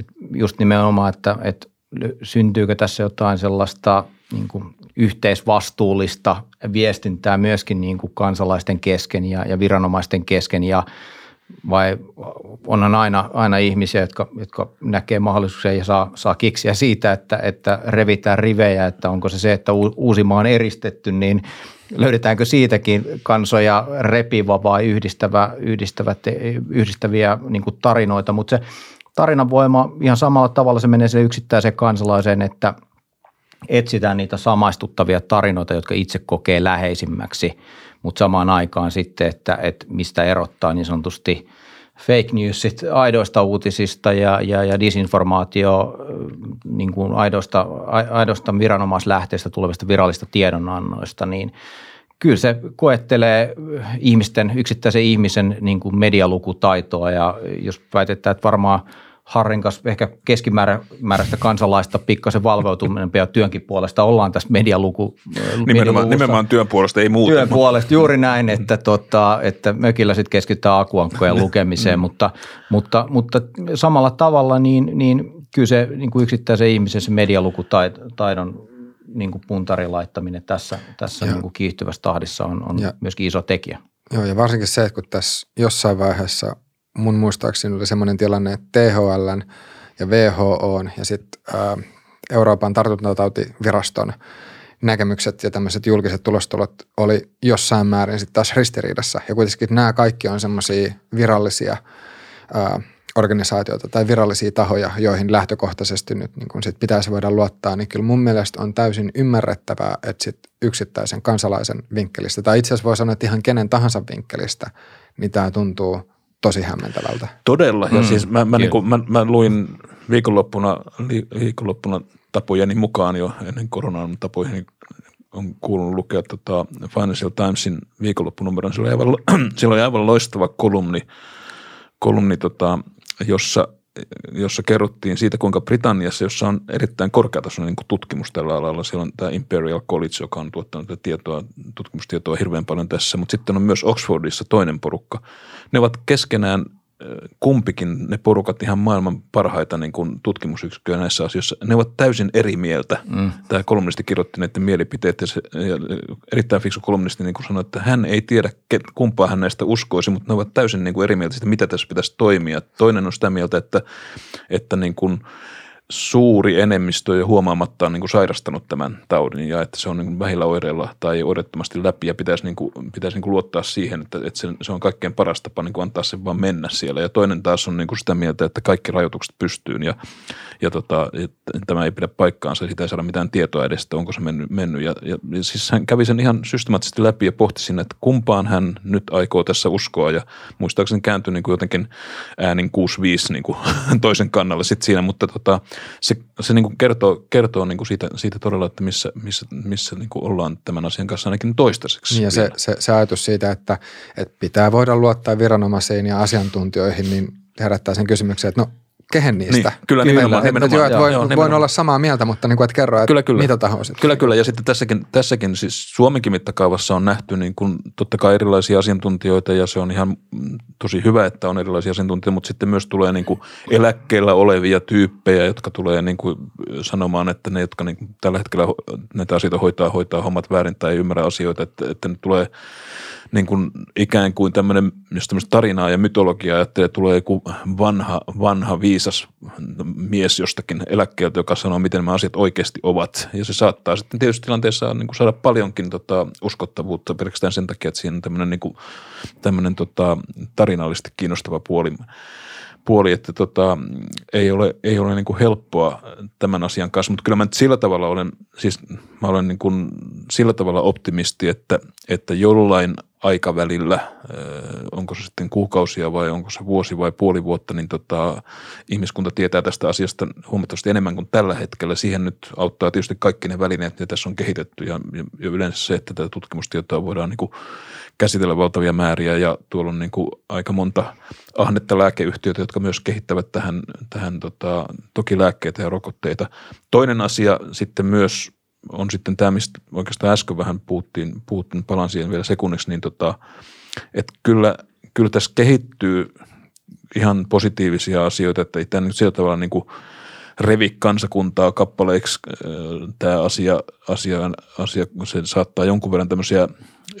että just nimenomaan, että, että syntyykö tässä jotain sellaista niin kuin yhteisvastuullista viestintää myöskin niin kuin kansalaisten kesken ja, ja viranomaisten kesken ja vai onhan aina, aina ihmisiä, jotka, jotka näkee mahdollisuuksia ja saa, saa kiksiä siitä, että, että revitään rivejä, että onko se se, että Uusimaa on eristetty, niin löydetäänkö siitäkin kansoja repivä vai yhdistävä, yhdistävät, yhdistäviä niin tarinoita, mutta se tarinan voima ihan samalla tavalla se menee se yksittäiseen kansalaiseen, että etsitään niitä samaistuttavia tarinoita, jotka itse kokee läheisimmäksi, mutta samaan aikaan sitten, että, että mistä erottaa niin sanotusti fake newsit aidoista uutisista ja, ja, ja disinformaatio niin kuin aidoista, aidoista viranomaislähteistä tulevista virallista tiedonannoista, niin kyllä se koettelee ihmisten, yksittäisen ihmisen niin kuin medialukutaitoa. Ja jos väitetään, että varmaan – Harrin kanssa ehkä keskimääräistä kansalaista pikkasen valveutuneempia työnkin puolesta ollaan tässä medialuku. Nimenomaan, nimenomaan työn puolesta, ei muuta. Työn puolesta, juuri näin, että, tota, että mökillä sitten keskitytään akuankkojen lukemiseen, mm. mutta, mutta, mutta samalla tavalla niin, niin kyllä se niin kuin yksittäisen ihmisen se medialukutaidon niin kuin puntarin laittaminen tässä, tässä niin kuin kiihtyvässä tahdissa on, on myöskin iso tekijä. Joo, ja varsinkin se, että kun tässä jossain vaiheessa – mun muistaakseni oli semmoinen tilanne, että THL ja WHO ja sitten Euroopan tartuntatautiviraston näkemykset ja tämmöiset julkiset tulostulot oli jossain määrin sitten taas ristiriidassa. Ja kuitenkin nämä kaikki on semmoisia virallisia ää, organisaatioita tai virallisia tahoja, joihin lähtökohtaisesti nyt niin kun sit pitäisi voida luottaa, niin kyllä mun mielestä on täysin ymmärrettävää, että sit yksittäisen kansalaisen vinkkelistä, tai itse asiassa voi sanoa, että ihan kenen tahansa vinkkelistä, niin tämä tuntuu tosi hämmentävältä. Todella. Ja mm, siis mä, mä, niin kuin, mä, mä luin viikonloppuna, viikonloppuna tapojeni mukaan jo ennen koronan tapoihin, niin on kuulunut lukea tota Financial Timesin viikonloppunumeron. Siellä oli aivan, siellä oli aivan loistava kolumni, kolumni tota, jossa – jossa kerrottiin siitä, kuinka Britanniassa, jossa on erittäin korkeatasoinen niin tutkimus tällä alalla, siellä on tämä Imperial College, joka on tuottanut tietoa, tutkimustietoa hirveän paljon tässä, mutta sitten on myös Oxfordissa toinen porukka. Ne ovat keskenään kumpikin ne porukat ihan maailman parhaita niin kuin tutkimusyksikköjä näissä asioissa, ne ovat täysin eri mieltä. Mm. Tämä kolumnisti kirjoitti näiden mielipiteet ja, se, ja erittäin fiksu kolumnisti niin kuin sanoi, että hän ei tiedä kumpaa hän näistä uskoisi, mutta ne ovat täysin niin kuin eri mieltä siitä, mitä tässä pitäisi toimia. Toinen on sitä mieltä, että, että niin kuin – suuri enemmistö jo huomaamatta on niin kuin sairastanut tämän taudin ja että se on niin kuin vähillä oireilla tai oireettomasti läpi ja pitäisi, niin kuin, pitäisi niin kuin luottaa siihen, että, että se, se on kaikkein paras tapa niin kuin antaa sen vaan mennä siellä. Ja toinen taas on niin kuin sitä mieltä, että kaikki rajoitukset pystyyn ja, ja tota, että tämä ei pidä paikkaansa, sitä ei saada mitään tietoa edestä, onko se mennyt. mennyt. Ja, ja, ja siis hän kävi sen ihan systemaattisesti läpi ja pohti sinne, että kumpaan hän nyt aikoo tässä uskoa ja muistaakseni kääntyi niin kuin jotenkin äänin 6-5 niin kuin toisen kannalle sitten siinä, mutta tota, se, se niin kuin kertoo, kertoo niin kuin siitä, siitä todella, että missä, missä, missä niin kuin ollaan tämän asian kanssa ainakin toistaiseksi. Niin ja se, se, se ajatus siitä, että, että pitää voida luottaa viranomaisiin ja asiantuntijoihin, niin herättää sen kysymyksen, että no kehen niistä. Niin, kyllä, nimenomaan, Et- nimenomaan. Et, joo, et Joo, voin, joo, voin nimenomaan. olla samaa mieltä, mutta niin kuin, et kerro, että Kyllä, kyllä. mitä sitten. Kyllä, kyllä. Ja sitten tässäkin, tässäkin siis Suomenkin mittakaavassa on nähty niin kuin totta kai erilaisia asiantuntijoita ja se on ihan tosi hyvä, että on erilaisia asiantuntijoita, mutta sitten myös tulee niin kuin eläkkeellä olevia tyyppejä, jotka tulee niin kuin sanomaan, että ne, jotka niin kuin tällä hetkellä näitä asioita hoitaa, hoitaa hommat väärin tai ei ymmärrä asioita, että, että ne tulee niin kuin ikään kuin tämmöinen, jos tämmöistä tarinaa ja mytologiaa ajattelee, tulee joku vanha, vanha viisas mies jostakin eläkkeeltä, joka sanoo, miten nämä asiat oikeasti ovat. Ja se saattaa sitten tietysti tilanteessa niin kuin saada paljonkin tota, uskottavuutta pelkästään sen takia, että siinä on tämmöinen, niin kuin, tämmöinen tota, tarinallisesti kiinnostava puoli puoli, että tota, ei ole, ei ole niin kuin helppoa tämän asian kanssa, mutta kyllä mä nyt sillä tavalla olen, siis mä olen niin kuin sillä tavalla optimisti, että, että jollain aikavälillä, onko se sitten kuukausia vai onko se vuosi vai puoli vuotta, niin tota, ihmiskunta tietää tästä asiasta huomattavasti enemmän kuin tällä hetkellä. Siihen nyt auttaa tietysti kaikki ne välineet, mitä tässä on kehitetty ja, ja, ja yleensä se, että tätä tutkimustietoa voidaan niin kuin käsitellä valtavia määriä ja tuolla on niin kuin aika monta ahnetta lääkeyhtiötä, jotka myös kehittävät tähän, tähän tota, toki lääkkeitä ja rokotteita. Toinen asia sitten myös on sitten tämä, mistä oikeastaan äsken vähän puhuttiin, puhuttiin palaan siihen vielä sekunniksi, niin tota, että kyllä, kyllä tässä kehittyy ihan positiivisia asioita, että ei tämä nyt sillä tavalla niin kuin revi kansakuntaa kappaleiksi äh, tämä asia, asia, asia, se saattaa jonkun verran tämmöisiä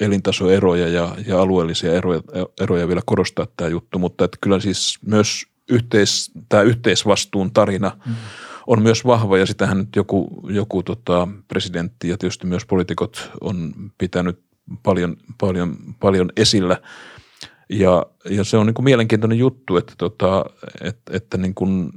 elintasoeroja ja, ja alueellisia eroja, eroja vielä korostaa tämä juttu, mutta että kyllä siis myös yhteis, tämä yhteisvastuun tarina mm. On myös vahva ja sitähän nyt joku, joku tota presidentti ja tietysti myös poliitikot on pitänyt paljon, paljon, paljon esillä ja, ja se on niin kuin mielenkiintoinen juttu, että, tota, että, että niin kuin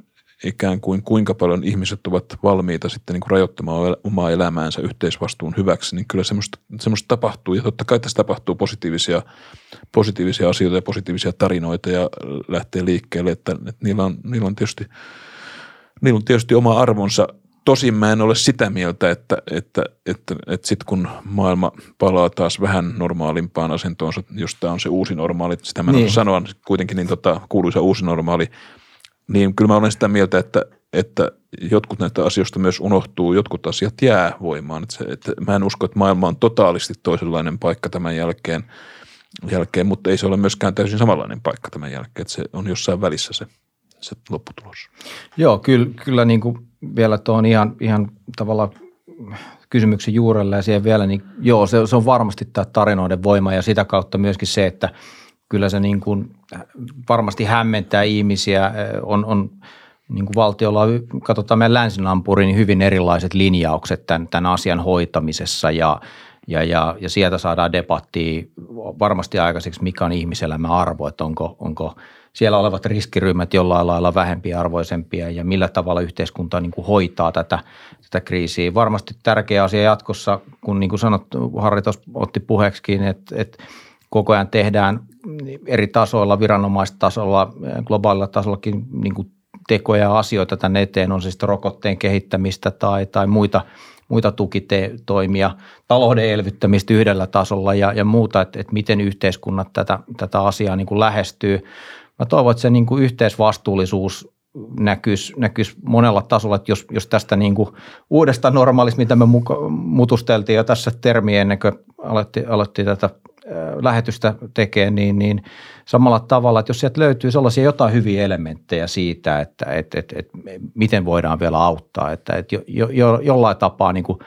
ikään kuin kuinka paljon ihmiset ovat valmiita sitten niin kuin rajoittamaan omaa elämäänsä yhteisvastuun hyväksi, niin kyllä semmoista, semmoista tapahtuu. Ja totta kai tässä tapahtuu positiivisia, positiivisia asioita ja positiivisia tarinoita ja lähtee liikkeelle, että, että niillä, on, niillä, on tietysti, niillä on tietysti oma arvonsa. Tosin mä en ole sitä mieltä, että, että, että, että sitten kun maailma palaa taas vähän normaalimpaan asentoonsa, jos tämä on se uusi normaali, sitä mä en Niin. niin. sanoa kuitenkin niin tota, kuuluisa uusi normaali, niin kyllä mä olen sitä mieltä, että, että jotkut näitä asioista myös unohtuu, jotkut asiat jää voimaan. Että että mä en usko, että maailma on totaalisti toisenlainen paikka tämän jälkeen, jälkeen, mutta ei se ole myöskään täysin samanlainen paikka tämän jälkeen, että se on jossain välissä se, se lopputulos. Joo, kyllä, kyllä niin kuin vielä tuon ihan, ihan tavallaan kysymyksen juurelle ja siihen vielä, niin joo, se, se on varmasti tämä tarinoiden voima ja sitä kautta myöskin se, että kyllä se niin kuin varmasti hämmentää ihmisiä, on, on niin kuin valtiolla, katsotaan meidän länsinampuriin, niin hyvin erilaiset linjaukset tämän, tämän asian hoitamisessa ja, ja, ja, ja sieltä saadaan debattia varmasti aikaiseksi, mikä on ihmiselämän arvo, että onko, onko siellä olevat riskiryhmät jollain lailla vähempiarvoisempia ja millä tavalla yhteiskunta niin kuin hoitaa tätä, tätä kriisiä. Varmasti tärkeä asia jatkossa, kun niin kuin sanottu, Harri otti puheeksikin, että, että koko ajan tehdään eri tasoilla, viranomaistasolla, globaalilla tasollakin niin kuin tekoja ja asioita tänne eteen, on sitten rokotteen kehittämistä tai, tai muita, muita tukitoimia, talouden elvyttämistä yhdellä tasolla ja, ja muuta, että, että miten yhteiskunnat tätä, tätä asiaa niin kuin lähestyy. Mä toivon, että se niin kuin yhteisvastuullisuus näkyisi, näkyisi monella tasolla, että jos, jos tästä niin kuin uudesta normaalista, mitä me muka, mutusteltiin jo tässä termiä ennen kuin alettiin, alettiin tätä lähetystä tekee, niin, niin samalla tavalla, että jos sieltä löytyy sellaisia jotain hyviä elementtejä siitä, että et, et, et, miten voidaan vielä auttaa, että et jo, jo, jollain tapaa niin kuin,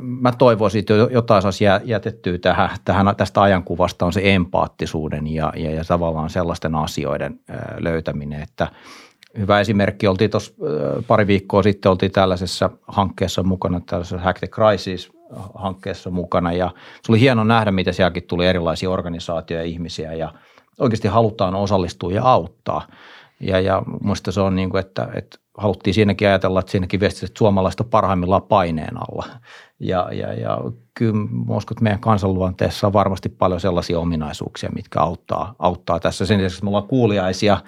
mä toivoisin, että jotain saisi jätettyä tähän, tähän, tästä ajankuvasta on se empaattisuuden ja, ja, ja tavallaan sellaisten asioiden löytäminen, että hyvä esimerkki, oltiin tuossa pari viikkoa sitten, oltiin tällaisessa hankkeessa mukana, tällaisessa Hack the Crisis hankkeessa mukana ja se oli hieno nähdä, miten sielläkin tuli erilaisia organisaatioja ja ihmisiä ja oikeasti halutaan osallistua ja auttaa. Ja, ja muista se on niin kuin, että, että haluttiin siinäkin ajatella, että siinäkin viestissä, että suomalaiset on parhaimmillaan paineen alla. Ja, ja, ja kyllä uskon, meidän kansanluonteessa on varmasti paljon sellaisia ominaisuuksia, mitkä auttaa, auttaa tässä. Sen lisäksi, että me ollaan kuuliaisia,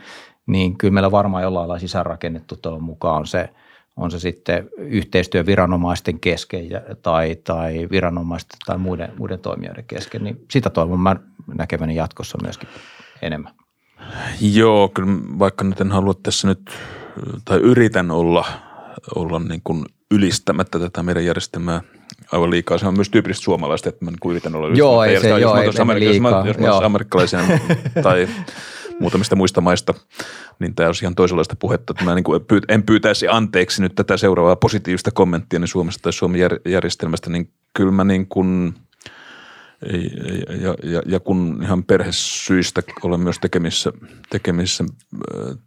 niin kyllä meillä varmaan jollain lailla sisäänrakennettu tuon mukaan se, on se sitten yhteistyö viranomaisten kesken ja, tai, tai viranomaisten tai muiden, muiden toimijoiden kesken, niin sitä toivon mä näkeväni jatkossa myöskin enemmän. Joo, kyllä vaikka nyt en halua tässä nyt, tai yritän olla, olla niin kuin ylistämättä tätä meidän järjestelmää aivan liikaa. Se on myös tyypillistä suomalaista, että mä niin yritän olla Joo, ei se, jos joo, ei liikaa. Jos mä, jos mä amerikkalaisia tai muutamista muista maista, niin tämä olisi ihan toisenlaista puhetta. Että mä niin kuin en pyytäisi anteeksi nyt tätä seuraavaa positiivista kommenttia niin Suomesta tai Suomen järjestelmästä, niin kyllä mä niin kuin – ja, ja, ja kun ihan perhesyistä olen myös tekemissä, tekemissä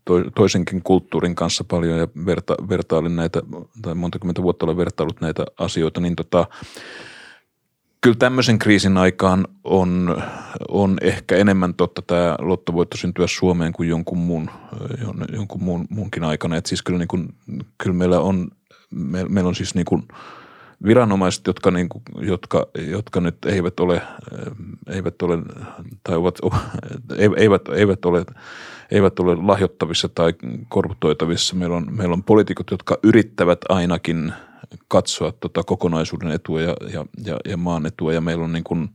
to, toisenkin kulttuurin kanssa paljon ja verta, vertailin näitä, tai monta kymmentä vuotta olen vertailut näitä asioita, niin tota, kyllä tämmöisen kriisin aikaan on, on ehkä enemmän totta tämä lottovoitto syntyä Suomeen kuin jonkun muun, jonkun muun, muunkin aikana. Et siis kyllä, niin kuin, kyllä meillä on, me, meillä on siis niin kuin – viranomaiset, jotka, niin kuin, jotka, jotka nyt eivät ole, eivät ole tai ovat, eivät, eivät ole eivät ole lahjottavissa tai korruptoitavissa. Meillä on, meillä on poliitikot, jotka yrittävät ainakin katsoa tota kokonaisuuden etua ja, ja, ja, ja maan etua ja meillä on niin kuin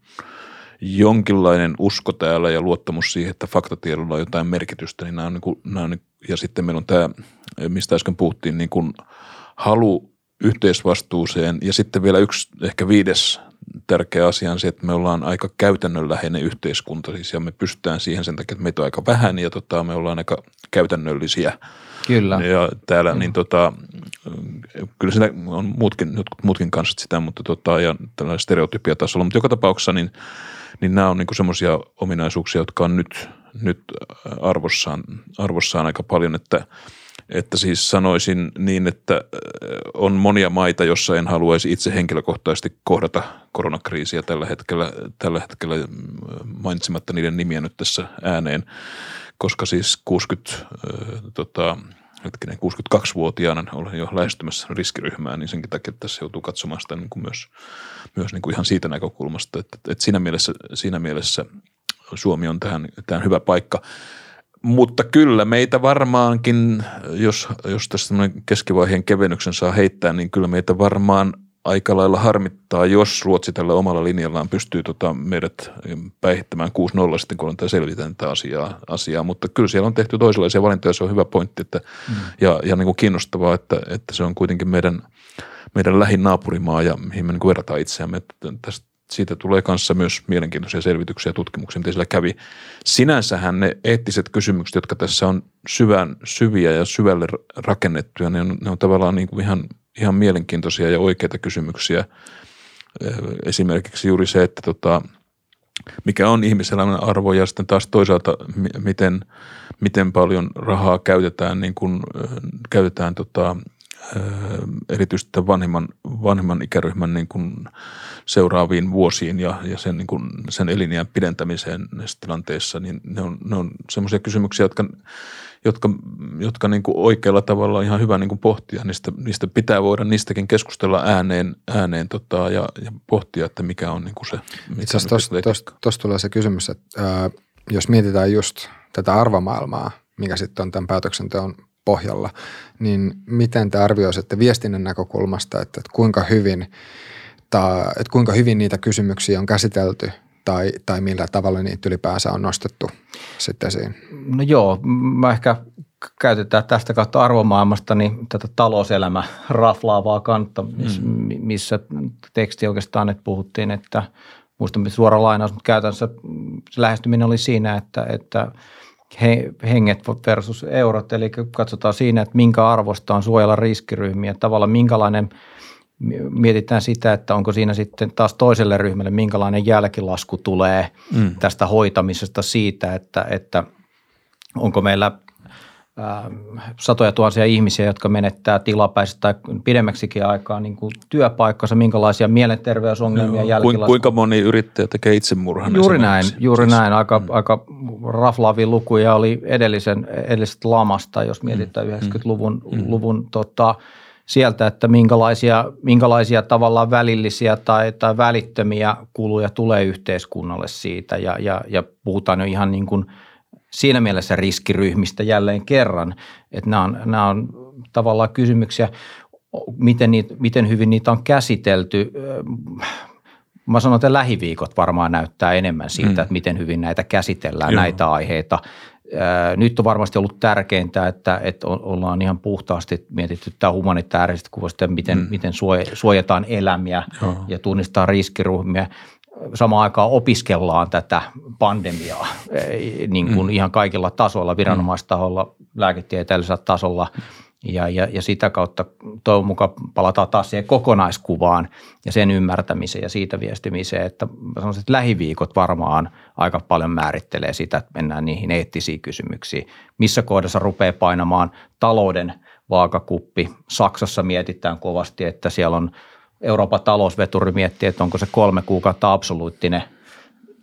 jonkinlainen usko täällä ja luottamus siihen, että faktatiedolla on jotain merkitystä, niin nämä on, niin kuin, nämä on ja sitten meillä on tämä, mistä äsken puhuttiin, niin kuin halu yhteisvastuuseen. Ja sitten vielä yksi ehkä viides tärkeä asia on se, että me ollaan aika käytännönläheinen yhteiskunta siis ja me pystytään siihen sen takia, että meitä on aika vähän ja tota, me ollaan aika käytännöllisiä. Kyllä. Ja täällä kyllä. niin tota, kyllä siinä on muutkin, jotkut muutkin kanssa sitä, mutta tota, ja tällainen stereotypia-tasolla, mutta joka tapauksessa niin, niin nämä on niin semmoisia ominaisuuksia, jotka on nyt, nyt arvossaan, arvossaan aika paljon, että – että siis sanoisin niin, että on monia maita, jossa en haluaisi itse henkilökohtaisesti kohdata koronakriisiä tällä hetkellä, tällä hetkellä mainitsematta niiden nimiä nyt tässä ääneen, koska siis 60, äh, tota, hetkinen, 62-vuotiaana olen jo lähestymässä riskiryhmää, niin senkin takia tässä joutuu katsomaan sitä niin kuin myös, myös niin kuin ihan siitä näkökulmasta, että, että siinä, mielessä, siinä mielessä Suomi on tähän, tähän hyvä paikka – mutta kyllä meitä varmaankin, jos, jos tässä keskivaiheen kevennyksen saa heittää, niin kyllä meitä varmaan aika lailla harmittaa, jos Ruotsi tällä omalla linjallaan pystyy tota meidät päihittämään 6-0 sitten, kun on tämä selvitän tätä asiaa, asiaa. Mutta kyllä siellä on tehty toisenlaisia valintoja, se on hyvä pointti että, mm. ja, ja niin kuin kiinnostavaa, että, että se on kuitenkin meidän, meidän lähin naapurimaa ja mihin me niin verrataan itseämme. Että tästä siitä tulee kanssa myös mielenkiintoisia selvityksiä ja tutkimuksia, miten sillä kävi. Sinänsähän ne eettiset kysymykset, jotka tässä on syvän, syviä ja syvälle rakennettuja, ne on, ne on tavallaan niin kuin ihan, ihan mielenkiintoisia ja oikeita kysymyksiä. Esimerkiksi juuri se, että tota, mikä on ihmiselämän arvo ja sitten taas toisaalta miten, miten paljon rahaa käytetään, niin kuin, käytetään tota, erityisesti vanhemman, vanhemman ikäryhmän niin kuin seuraaviin vuosiin ja, ja sen, niin kuin, sen eliniän pidentämiseen näissä tilanteissa, niin ne on, ne on semmoisia kysymyksiä, jotka, jotka, jotka niin kuin oikealla tavalla on ihan hyvä niin kuin pohtia. Niistä, niistä pitää voida niistäkin keskustella ääneen, ääneen tota, ja, ja pohtia, että mikä on niin kuin se. Itse asiassa tuosta tulee se kysymys, että ää, jos mietitään just tätä arvomaailmaa, mikä sitten on tämän päätöksenteon pohjalla, niin miten te arvioisitte viestinnän näkökulmasta, että, että kuinka hyvin tai että kuinka hyvin niitä kysymyksiä on käsitelty tai, tai millä tavalla niitä ylipäänsä on nostettu sitten esiin? No joo, mä ehkä käytetään tästä kautta arvomaailmasta niin tätä talouselämä raflaavaa kantta, missä, mm. missä teksti oikeastaan että puhuttiin, että muistan suora lainaus, mutta käytännössä se lähestyminen oli siinä, että, että henget versus eurot, eli katsotaan siinä, että minkä arvosta on suojella riskiryhmiä, tavallaan minkälainen mietitään sitä, että onko siinä sitten taas toiselle ryhmälle, minkälainen jälkilasku tulee mm. tästä hoitamisesta siitä, että, että onko meillä satoja tuhansia ihmisiä, jotka menettää tilapäisesti tai pidemmäksikin aikaa niin kuin työpaikkansa, minkälaisia mielenterveysongelmia no, jälkilasku. Kuinka moni yrittäjä tekee itsemurhan? Juuri näin, juuri siis, näin. Aika, mm. aika raflaavia lukuja oli edellisen, edellisestä lamasta, jos mietitään mm. 90-luvun mm. luvun, tota, sieltä, että minkälaisia, minkälaisia tavallaan välillisiä tai, tai välittömiä kuluja tulee yhteiskunnalle siitä ja, ja, ja puhutaan jo ihan niin kuin – siinä mielessä riskiryhmistä jälleen kerran, että nämä on, nämä on tavallaan kysymyksiä, miten, niitä, miten hyvin niitä on käsitelty. Mä sanon, että lähiviikot varmaan näyttää enemmän siitä, mm. että miten hyvin näitä käsitellään, Joo. näitä aiheita. Nyt on varmasti ollut tärkeintä, että, että ollaan ihan puhtaasti mietitty tämä humanitaarisesti kuvasta, miten, mm. miten suojataan elämiä Joo. ja tunnistaa riskiryhmiä samaan aikaan opiskellaan tätä pandemiaa niin kuin mm. ihan kaikilla tasoilla, viranomaistaholla, lääketieteellisellä tasolla ja, ja, ja sitä kautta toivon mukaan palataan taas siihen kokonaiskuvaan ja sen ymmärtämiseen ja siitä viestimiseen, että että lähiviikot varmaan aika paljon määrittelee sitä, että mennään niihin eettisiin kysymyksiin. Missä kohdassa rupeaa painamaan talouden vaakakuppi. Saksassa mietitään kovasti, että siellä on Euroopan talousveturi miettii, että onko se kolme kuukautta absoluuttinen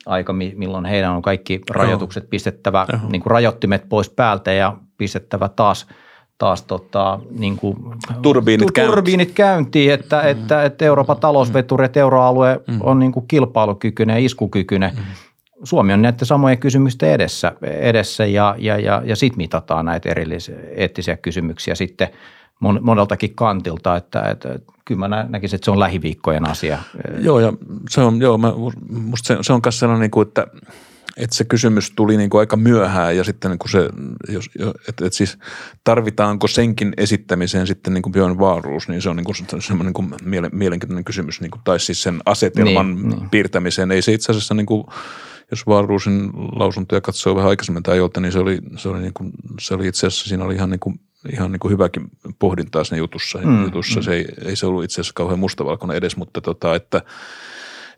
aika, milloin heidän on kaikki rajoitukset pistettävä, niin kuin rajoittimet pois päältä ja pistettävä taas – taas tota, niin kuin, turbiinit, tu, turbiinit käyntiin, että, mm. että, että Euroopan talousveturi, että euroalue mm. on niin kuin kilpailukykyinen ja iskukykyinen. Mm. Suomi on näiden samojen kysymysten edessä, edessä ja, ja, ja, ja sitten mitataan näitä erillisiä eettisiä kysymyksiä sitten moneltakin kantilta, että, että kyllä mä näkisin, että se on lähiviikkojen asia. Joo, ja se on, joo, mä, musta se, se on myös sellainen, niin kuin, että – että se kysymys tuli niin kuin aika myöhään ja sitten niin kuin se, jos, että, että siis tarvitaanko senkin esittämiseen sitten niin kuin Björn Wahlroos, niin se on niin kuin semmoinen niin kuin mielenkiintoinen kysymys, niin kuin, tai siis sen asetelman niin, niin. piirtämiseen. Ei se itse asiassa niin kuin, jos Wahlroosin lausuntoja katsoo vähän aikaisemmin tai jolta, niin se oli, se oli, niin kuin, se oli itse asiassa, siinä oli ihan niin kuin ihan niin kuin hyväkin pohdintaa siinä jutussa. Mm, jutussa. Mm. Se ei, ei, se ollut itse asiassa kauhean mustavalkoinen edes, mutta tota, että –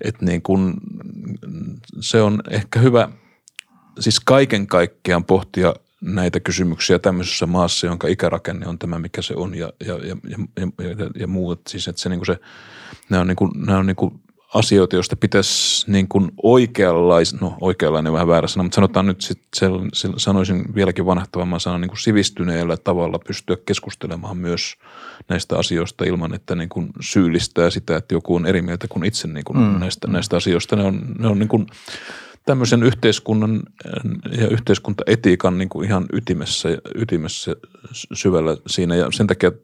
että niin kun, se on ehkä hyvä siis kaiken kaikkiaan pohtia näitä kysymyksiä tämmöisessä maassa, jonka ikärakenne on tämä, mikä se on ja, ja, ja, ja, ja, ja muu. Siis, että se niin se, nämä on, niin kuin, nämä on niin asioita, joista pitäisi niin kuin oikeanlaisen, no oikeanlainen vähän väärä sana, mutta sanotaan nyt sitten, sanoisin vieläkin vanhahtavamman sanan, niin kuin sivistyneellä tavalla pystyä keskustelemaan myös näistä asioista ilman, että niin kuin syyllistää sitä, että joku on eri mieltä kuin itse niin kuin mm. näistä, näistä asioista. Ne on, ne on niin kuin tämmöisen yhteiskunnan ja yhteiskuntaetiikan niin kuin ihan ytimessä, ytimessä syvällä siinä ja sen takia –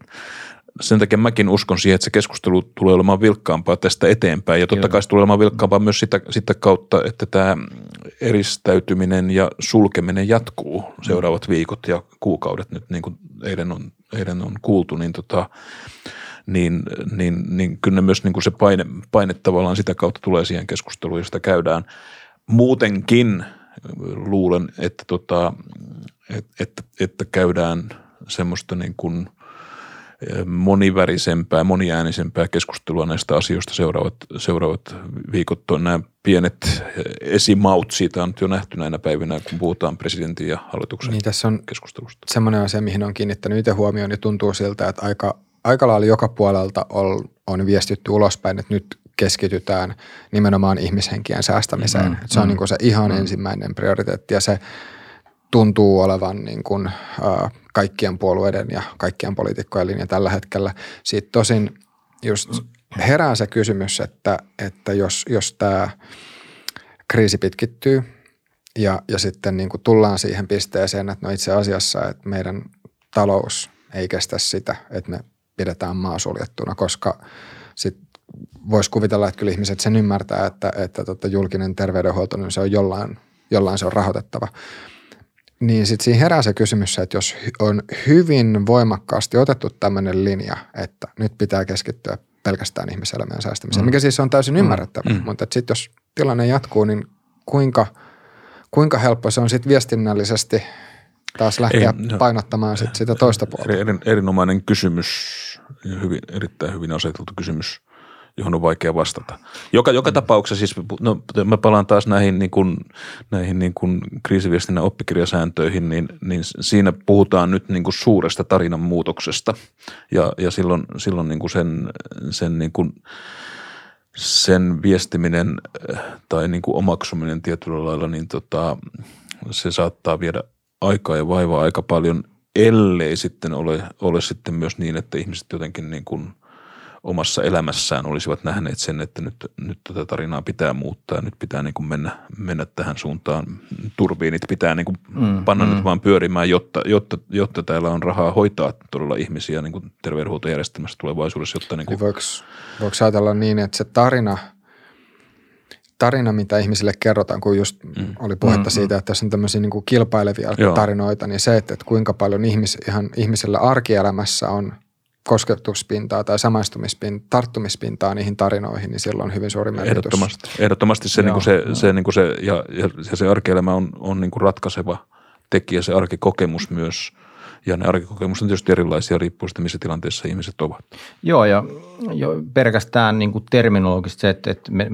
sen takia mäkin uskon siihen, että se keskustelu tulee olemaan vilkkaampaa tästä eteenpäin. Ja totta Kyllä. kai se tulee olemaan vilkkaampaa myös sitä, sitä kautta, että tämä eristäytyminen ja sulkeminen jatkuu seuraavat viikot ja kuukaudet nyt, niin kuin eilen on, eilen on kuultu, niin, tota, niin, niin, niin kyllä myös niin kuin se paine, paine tavallaan sitä kautta tulee siihen keskusteluun, josta käydään. Muutenkin luulen, että, tota, että, että, että käydään semmoista niin kuin – monivärisempää, moniäänisempää keskustelua näistä asioista seuraavat, seuraavat viikot. Nämä pienet esimaut siitä on jo nähty näinä päivinä, kun puhutaan presidentin ja hallituksen niin, tässä on keskustelusta. Semmoinen asia, mihin on kiinnittänyt itse huomioon, niin tuntuu siltä, että aika, aika lailla joka puolelta on, on viestitty ulospäin, että nyt keskitytään nimenomaan ihmishenkien säästämiseen. Mm, se on mm, niin kuin se ihan mm. ensimmäinen prioriteetti ja se tuntuu olevan niin kuin, äh, kaikkien puolueiden ja kaikkien poliitikkojen linja tällä hetkellä. Siitä tosin just herää se kysymys, että, että jos, jos tämä kriisi pitkittyy ja, ja sitten niin kuin tullaan siihen pisteeseen, että no itse asiassa, että meidän talous ei kestä sitä, että me pidetään maa suljettuna, koska sitten voisi kuvitella, että kyllä ihmiset sen ymmärtää, että, että tota julkinen terveydenhuolto, niin se on jollain, jollain se on rahoitettava – niin sitten siinä herää se kysymys, että jos on hyvin voimakkaasti otettu tämmöinen linja, että nyt pitää keskittyä pelkästään ihmiselämän säästämiseen, mm. mikä siis on täysin mm. ymmärrettävä, mm. mutta sitten jos tilanne jatkuu, niin kuinka, kuinka helppo se on sitten viestinnällisesti taas lähteä Ei, no, painottamaan sit sitä toista puolta? Eri, erinomainen kysymys, hyvin, erittäin hyvin aseteltu kysymys johon on vaikea vastata. Joka, joka mm. tapauksessa siis, no mä palaan taas näihin, niin kuin, näihin niin kuin kriisiviestinnän oppikirjasääntöihin, niin, niin siinä puhutaan nyt niin kuin suuresta tarinan muutoksesta ja, ja silloin, silloin niin kuin sen, sen niin kuin, sen viestiminen äh, tai niin kuin omaksuminen tietyllä lailla, niin tota, se saattaa viedä aikaa ja vaivaa aika paljon, ellei sitten ole, ole sitten myös niin, että ihmiset jotenkin niin kuin – omassa elämässään olisivat nähneet sen, että nyt, nyt tätä tarinaa pitää muuttaa nyt pitää niin kuin mennä, mennä tähän suuntaan. Turbiinit pitää niin kuin mm, panna mm. nyt vaan pyörimään, jotta, jotta, jotta täällä on rahaa hoitaa todella ihmisiä niin kuin terveydenhuoltojärjestelmässä tulevaisuudessa. Jotta niin kuin... voiko, voiko ajatella niin, että se tarina, tarina, mitä ihmisille kerrotaan, kun just mm. oli puhetta mm, siitä, että jos on tämmöisiä niin kuin kilpailevia Joo. tarinoita, niin se, että, että kuinka paljon ihmis, ihan ihmisellä arkielämässä on kosketuspintaa tai samaistumispintaa, tarttumispintaa niihin tarinoihin, niin silloin on hyvin suuri merkitys. Ehdottomasti, Ehdottomasti se, Joo, niin kuin se, se, niin kuin se, ja, ja se arkielämä on, on niin kuin ratkaiseva tekijä, se arkikokemus myös – ja ne arkikokemukset on tietysti erilaisia riippuen siitä, missä tilanteessa ihmiset ovat. Joo, ja jo pelkästään niin kuin terminologisesti se, että, että me,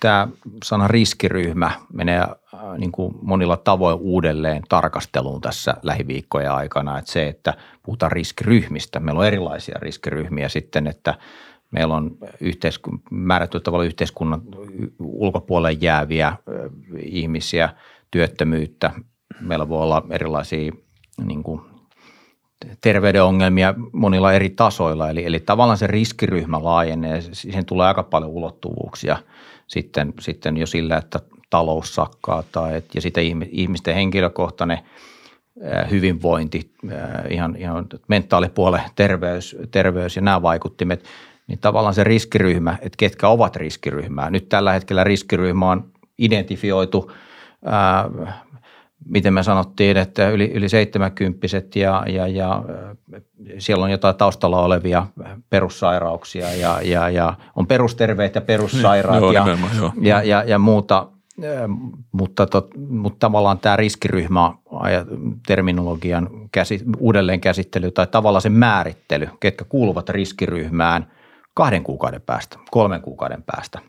tämä sana riskiryhmä menee äh, niin kuin monilla tavoin uudelleen tarkasteluun tässä lähiviikkojen aikana. Että se, että puhutaan riskiryhmistä, meillä on erilaisia riskiryhmiä sitten, että meillä on yhteisku- määrätty tavalla yhteiskunnan ulkopuolelle jääviä äh, ihmisiä, työttömyyttä. Meillä voi olla erilaisia niin kuin terveyden ongelmia monilla eri tasoilla. Eli, eli tavallaan se riskiryhmä laajenee, siihen tulee aika paljon ulottuvuuksia sitten, sitten jo sillä, että talous sakkaa tai, ja sitten ihmisten henkilökohtainen hyvinvointi, ihan, ihan mentaalipuolen terveys, terveys ja nämä vaikuttimet, niin tavallaan se riskiryhmä, että ketkä ovat riskiryhmää. Nyt tällä hetkellä riskiryhmä on identifioitu miten me sanottiin, että yli, yli 70 ja, ja, ja siellä on jotain taustalla olevia perussairauksia ja, ja, ja on perusterveet ja perussairaat niin, ja, joo, ja, ja, ja muuta, mutta, tot, mutta tavallaan tämä riskiryhmä terminologian käsi, uudelleen käsittely tai tavallaan se määrittely, ketkä kuuluvat riskiryhmään kahden kuukauden päästä, kolmen kuukauden päästä.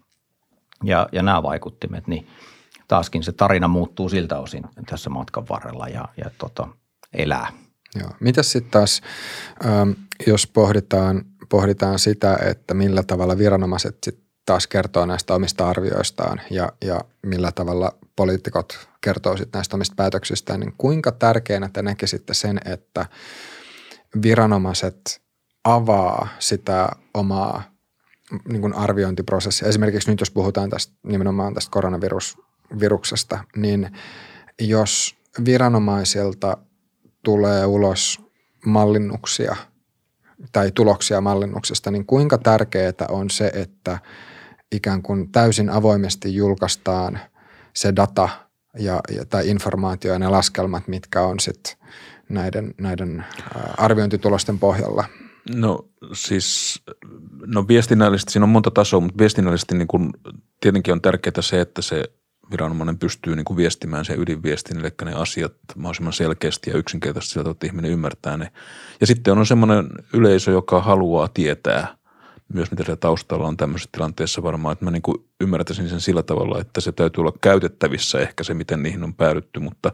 Ja, ja nämä vaikuttimet, niin – taaskin se tarina muuttuu siltä osin tässä matkan varrella ja, ja tota, elää. Joo. Mitäs sitten taas, ähm, jos pohditaan, pohditaan sitä, että millä tavalla viranomaiset sit taas kertoo näistä omista arvioistaan ja, ja millä tavalla poliitikot kertoo sitten näistä omista päätöksistään, niin kuinka tärkeänä te näkisitte sen, että viranomaiset avaa sitä omaa niin arviointiprosessia. Esimerkiksi nyt jos puhutaan tästä nimenomaan tästä koronavirus viruksesta, niin jos viranomaisilta tulee ulos mallinnuksia tai tuloksia mallinnuksesta, niin kuinka tärkeää on se, että ikään kuin täysin avoimesti julkaistaan se data ja, ja, tai informaatio ja ne laskelmat, mitkä on sitten näiden, näiden arviointitulosten pohjalla? No siis, no viestinnällisesti, siinä on monta tasoa, mutta viestinnällisesti niin kun, tietenkin on tärkeää se, että se viranomainen pystyy niin kuin viestimään sen ydinviestin, eli ne asiat mahdollisimman selkeästi ja yksinkertaisesti sieltä, että ihminen ymmärtää ne. Ja sitten on semmoinen yleisö, joka haluaa tietää myös, mitä siellä taustalla on tämmöisessä tilanteessa varmaan, että mä niin kuin ymmärtäisin sen sillä tavalla, että se täytyy olla käytettävissä ehkä se, miten niihin on päädytty, mutta,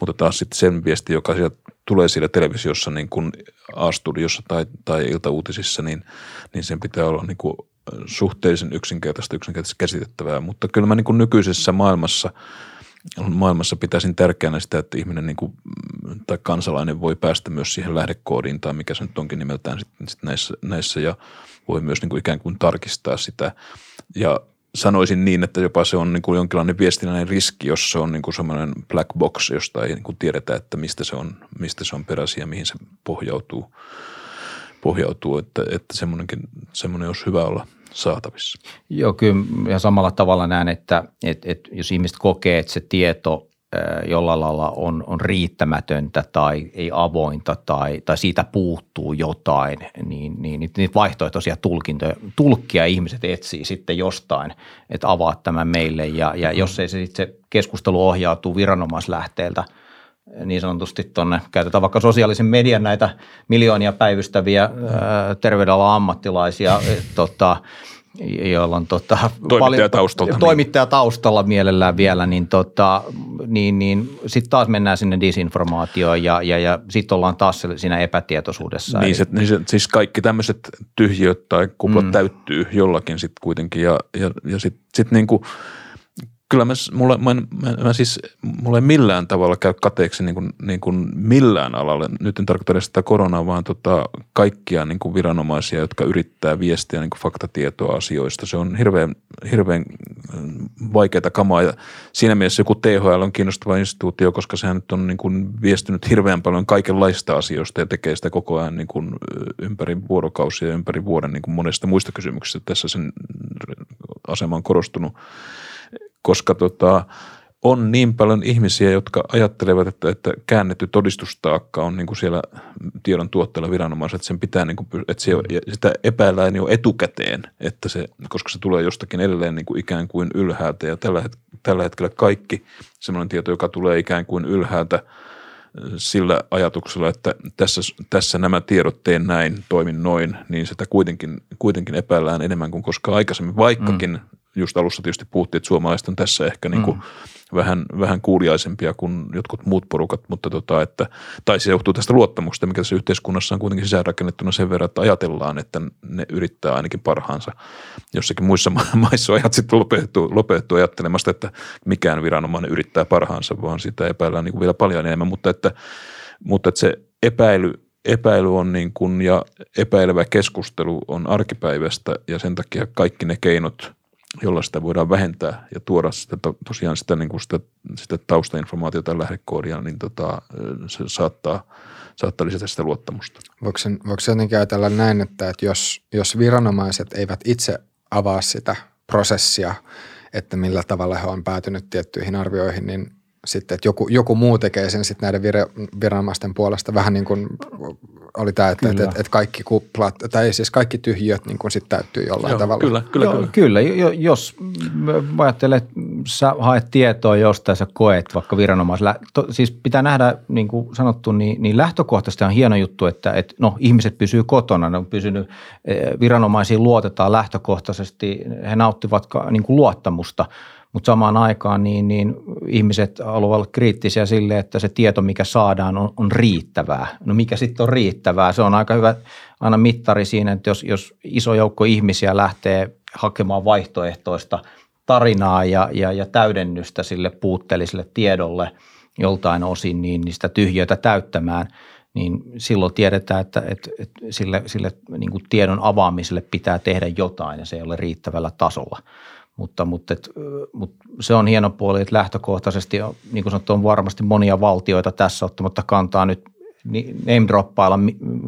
mutta taas sitten sen viesti, joka sieltä tulee siellä televisiossa niin kuin A-studiossa tai, tai iltauutisissa, niin, niin sen pitää olla niin kuin suhteellisen yksinkertaista, yksinkertaisesti käsitettävää, mutta kyllä mä niin kuin nykyisessä maailmassa maailmassa pitäisin tärkeänä sitä, että ihminen niin kuin, tai kansalainen voi päästä myös siihen lähdekoodiin tai mikä se nyt onkin nimeltään sit, sit näissä, näissä ja voi myös niin kuin ikään kuin tarkistaa sitä. Ja sanoisin niin, että jopa se on niin kuin jonkinlainen viestinnäinen riski, jos se on niin kuin semmoinen black box, josta ei niin kuin tiedetä, että mistä se on, mistä se on peräisin ja mihin se pohjautuu pohjautuu, että, että semmoinenkin, semmoinen olisi hyvä olla saatavissa. Joo, kyllä ja samalla tavalla näen, että, että, että jos ihmiset kokee, että se tieto jollain lailla on, on riittämätöntä tai ei avointa tai, tai siitä puuttuu jotain, niin, niin niitä vaihtoehtoisia tulkintoja, tulkkia ihmiset etsii sitten jostain, että avaa tämän meille ja, ja jos ei se, se keskustelu ohjautuu viranomaislähteeltä – niin sanotusti tuonne, käytetään vaikka sosiaalisen median näitä miljoonia päivystäviä ää, terveydenalan ammattilaisia, tota, joilla on tota, toimittaja taustalla. Niin. Toimittaja taustalla mielellään vielä, niin, tota, niin, niin sitten taas mennään sinne disinformaatioon ja, ja, ja sitten ollaan taas siinä epätietoisuudessa. Niin, se, niin se, siis kaikki tämmöiset tyhjiöt tai kuplat mm. täyttyy jollakin sitten kuitenkin ja, ja, ja sitten sit niin kuin – kyllä mä, mulle, mä, mä, mä siis, mulle ei millään tavalla käy kateeksi niin kuin, niin kuin millään alalle. Nyt en tarkoita sitä koronaa, vaan tota, kaikkia niin kuin viranomaisia, jotka yrittää viestiä niin kuin faktatietoa asioista. Se on hirveän, hirveän vaikeaa kamaa ja siinä mielessä joku THL on kiinnostava instituutio, koska sehän nyt on niin kuin viestinyt hirveän paljon kaikenlaista asioista ja tekee sitä koko ajan niin kuin ympäri vuorokausia ja ympäri vuoden niin kuin monesta muista kysymyksistä. Tässä sen asema on korostunut koska tota, on niin paljon ihmisiä, jotka ajattelevat, että, että käännetty todistustaakka on niin kuin siellä tiedon tuotteella viranomaiset, että sen pitää, niin kuin, että se, sitä epäillään jo etukäteen, että se, koska se tulee jostakin edelleen niin kuin ikään kuin ylhäältä. Ja tällä, tällä hetkellä kaikki sellainen tieto, joka tulee ikään kuin ylhäältä sillä ajatuksella, että tässä, tässä nämä tiedot teen näin, toimin noin, niin sitä kuitenkin, kuitenkin epäillään enemmän kuin koskaan aikaisemmin, vaikkakin mm. just alussa tietysti puhuttiin, että suomalaiset on tässä ehkä niin kuin mm vähän, vähän kuuliaisempia kuin jotkut muut porukat, mutta tota, että, tai se johtuu tästä luottamuksesta, mikä tässä yhteiskunnassa on kuitenkin sisäänrakennettuna sen verran, että ajatellaan, että ne yrittää ainakin parhaansa. Jossakin muissa maissa ajat sitten lopettu, lopettu ajattelemasta, että mikään viranomainen yrittää parhaansa, vaan sitä epäillään niin kuin vielä paljon enemmän, mutta että, mutta että se epäily, epäily on niin kuin, ja epäilevä keskustelu on arkipäivästä ja sen takia kaikki ne keinot – jolla sitä voidaan vähentää ja tuoda sitä, tosiaan sitä, niin kuin sitä, sitä taustainformaatiota ja lähdekoodia, niin tota, se saattaa, saattaa lisätä sitä luottamusta. Voiko, sen, voiko se jotenkin ajatella näin, että, että jos, jos viranomaiset eivät itse avaa sitä prosessia, että millä tavalla he on päätynyt tiettyihin arvioihin, niin sitten, että joku, joku muu tekee sen sitten näiden viranomaisten puolesta vähän niin kuin oli tämä, että, että, että, että kaikki kuplat, tai siis kaikki tyhjiöt niin kuin sitten täyttyy jollain Joo, tavalla. Kyllä, kyllä, Joo, kyllä. kyllä. Jos ajattelet, että sä haet tietoa jostain, sä koet vaikka viranomaisella, siis pitää nähdä, niin kuin sanottu, niin, niin lähtökohtaisesti on hieno juttu, että, että no, ihmiset pysyy kotona, ne on pysynyt, eh, viranomaisiin luotetaan lähtökohtaisesti, he nauttivat niin kuin luottamusta – mutta samaan aikaan niin, niin ihmiset haluavat olla kriittisiä sille, että se tieto, mikä saadaan, on, on riittävää. No mikä sitten on riittävää? Se on aika hyvä aina mittari siinä, että jos, jos iso joukko ihmisiä lähtee hakemaan vaihtoehtoista tarinaa ja, ja, ja täydennystä sille puutteelliselle tiedolle joltain osin, niin, sitä tyhjötä täyttämään, niin silloin tiedetään, että, että, että sille, sille niin tiedon avaamiselle pitää tehdä jotain ja se ei ole riittävällä tasolla – mutta, mutta, et, mutta se on hieno puoli, että lähtökohtaisesti, niin kuin sanottu, on varmasti monia valtioita tässä ottamatta kantaa nyt name droppailla